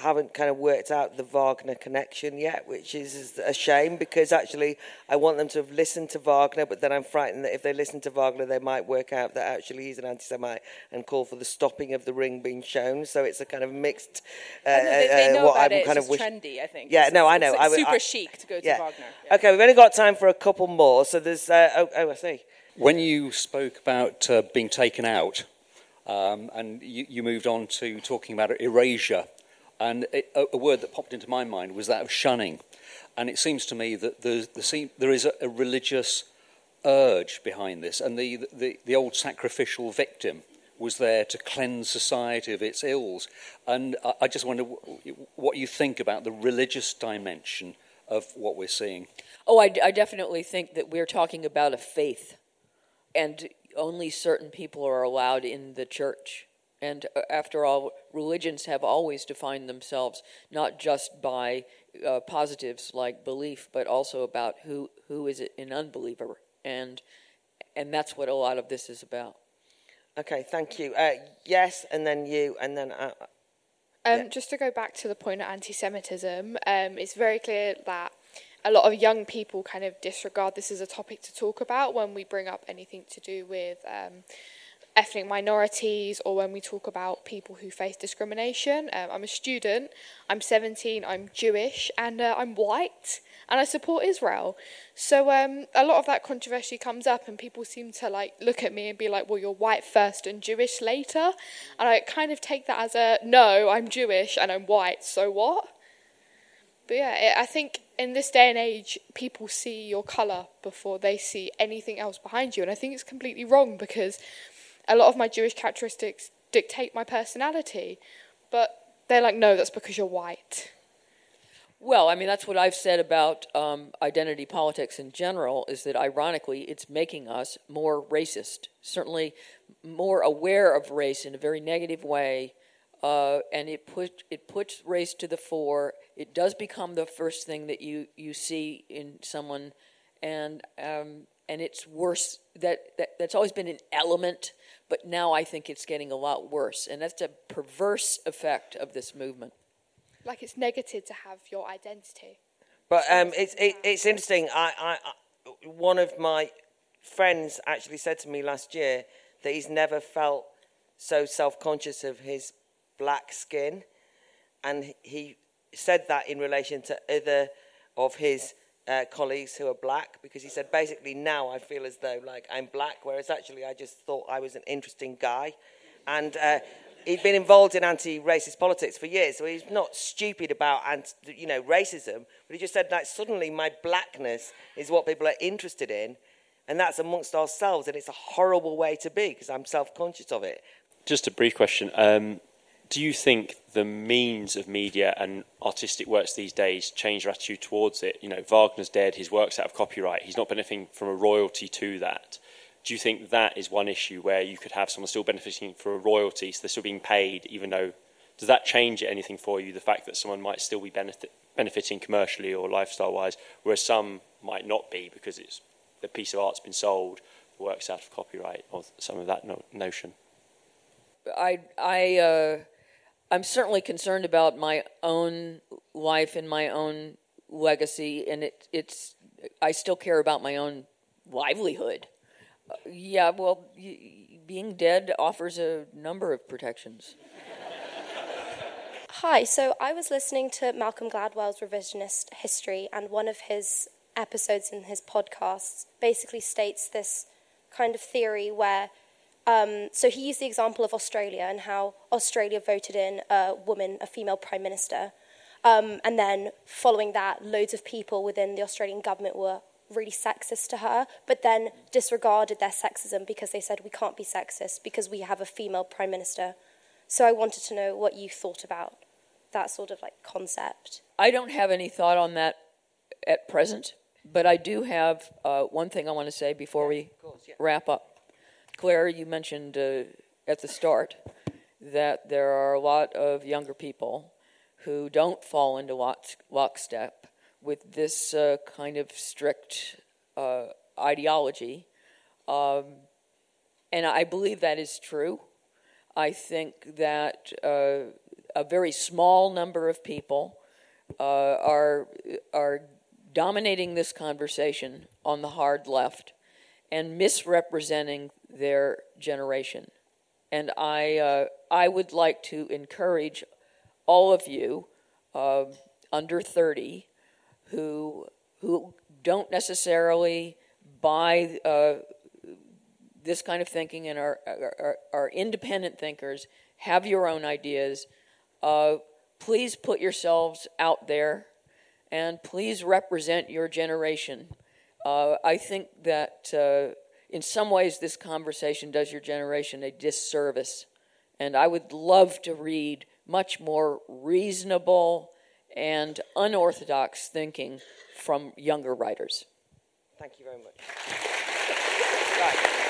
haven't kind of worked out the Wagner connection yet, which is a shame because actually I want them to have listened to Wagner, but then I'm frightened that if they listen to Wagner, they might work out that actually he's an anti-Semite and call for the stopping of the ring being shown. So it's a kind of mixed. Uh, they, they uh, know what about I'm it. kind it's of wish- trendy, I think. Yeah, it's, no, I know. Like super I, chic to go to. Wagner. Yeah. Okay, we've only got time for a couple more. So there's. Uh, oh, oh, I see. When you spoke about uh, being taken out. Um, and you, you, moved on to talking about erasure. And a, a, word that popped into my mind was that of shunning. And it seems to me that the, there is a, a, religious urge behind this. And the, the, the old sacrificial victim was there to cleanse society of its ills. And I, I just wonder what you think about the religious dimension of what we're seeing. Oh, I, I definitely think that we're talking about a faith. And only certain people are allowed in the church. And uh, after all, religions have always defined themselves not just by uh, positives like belief, but also about who, who is an unbeliever. And, and that's what a lot of this is about. Okay, thank you. Uh, yes, and then you, and then. Uh, uh um, yeah. Just to go back to the point of anti Semitism, um, it's very clear that a lot of young people kind of disregard this as a topic to talk about when we bring up anything to do with. Um, ethnic minorities or when we talk about people who face discrimination. Um, I'm a student, I'm 17, I'm Jewish, and uh, I'm white, and I support Israel. So um, a lot of that controversy comes up, and people seem to like look at me and be like, "Well, you're white first and Jewish later," and I kind of take that as a no, I'm Jewish and I'm white. So what? But yeah, I think in this day and age, people see your colour before they see anything else behind you. And I think it's completely wrong because a lot of my Jewish characteristics dictate my personality. But they're like, no, that's because you're white. Well, I mean, that's what I've said about um, identity politics in general, is that ironically, it's making us more racist, certainly more aware of race in a very negative way. Uh, and it, put, it puts race to the fore. It does become the first thing that you, you see in someone. And, um, and it's worse. That, that, that's always been an element but now I think it's getting a lot worse. And that's a perverse effect of this movement. Like it's negative to have your identity. But um, it's, it, it's interesting. I, I, I, one of my friends actually said to me last year that he's never felt so self conscious of his black skin. and he said that in relation to other of his uh, colleagues who are black because he said basically now I feel as though like I'm black, whereas actually I just thought I was an interesting guy, and uh, he'd been involved in anti-racist politics for years, so he's not stupid about anti, you know racism, but he just said that suddenly my blackness is what people are interested in, and that's amongst ourselves, and it's a horrible way to be because I'm self-conscious of it. Just a brief question. Um, do you think the means of media and artistic works these days change your attitude towards it? You know, Wagner's dead, his work's out of copyright, he's not benefiting from a royalty to that. Do you think that is one issue where you could have someone still benefiting from a royalty, so they're still being paid, even though does that change anything for you? The fact that someone might still be benefit, benefiting commercially or lifestyle wise, whereas some might not be because it's the piece of art's been sold, the work's out of copyright, or some of that no- notion. I I. Uh I'm certainly concerned about my own life and my own legacy, and it, it's I still care about my own livelihood. Uh, yeah, well, y- being dead offers a number of protections. [laughs] Hi, so I was listening to Malcolm Gladwell's revisionist history, and one of his episodes in his podcasts basically states this kind of theory where um, so he used the example of Australia and how Australia voted in a woman, a female prime minister. Um, and then following that, loads of people within the Australian government were really sexist to her, but then disregarded their sexism because they said we can't be sexist because we have a female prime minister. So I wanted to know what you thought about that sort of like concept. I don't have any thought on that at present, but I do have uh, one thing I want to say before we wrap up. Claire, you mentioned uh, at the start that there are a lot of younger people who don't fall into lock, lockstep with this uh, kind of strict uh, ideology. Um, and I believe that is true. I think that uh, a very small number of people uh, are, are dominating this conversation on the hard left and misrepresenting their generation. And I, uh, I would like to encourage all of you uh, under 30 who, who don't necessarily buy uh, this kind of thinking and are, are, are, independent thinkers, have your own ideas. Uh, please put yourselves out there and please represent your generation. Uh, I think that uh, in some ways, this conversation does your generation a disservice. And I would love to read much more reasonable and unorthodox thinking from younger writers. Thank you very much. Right.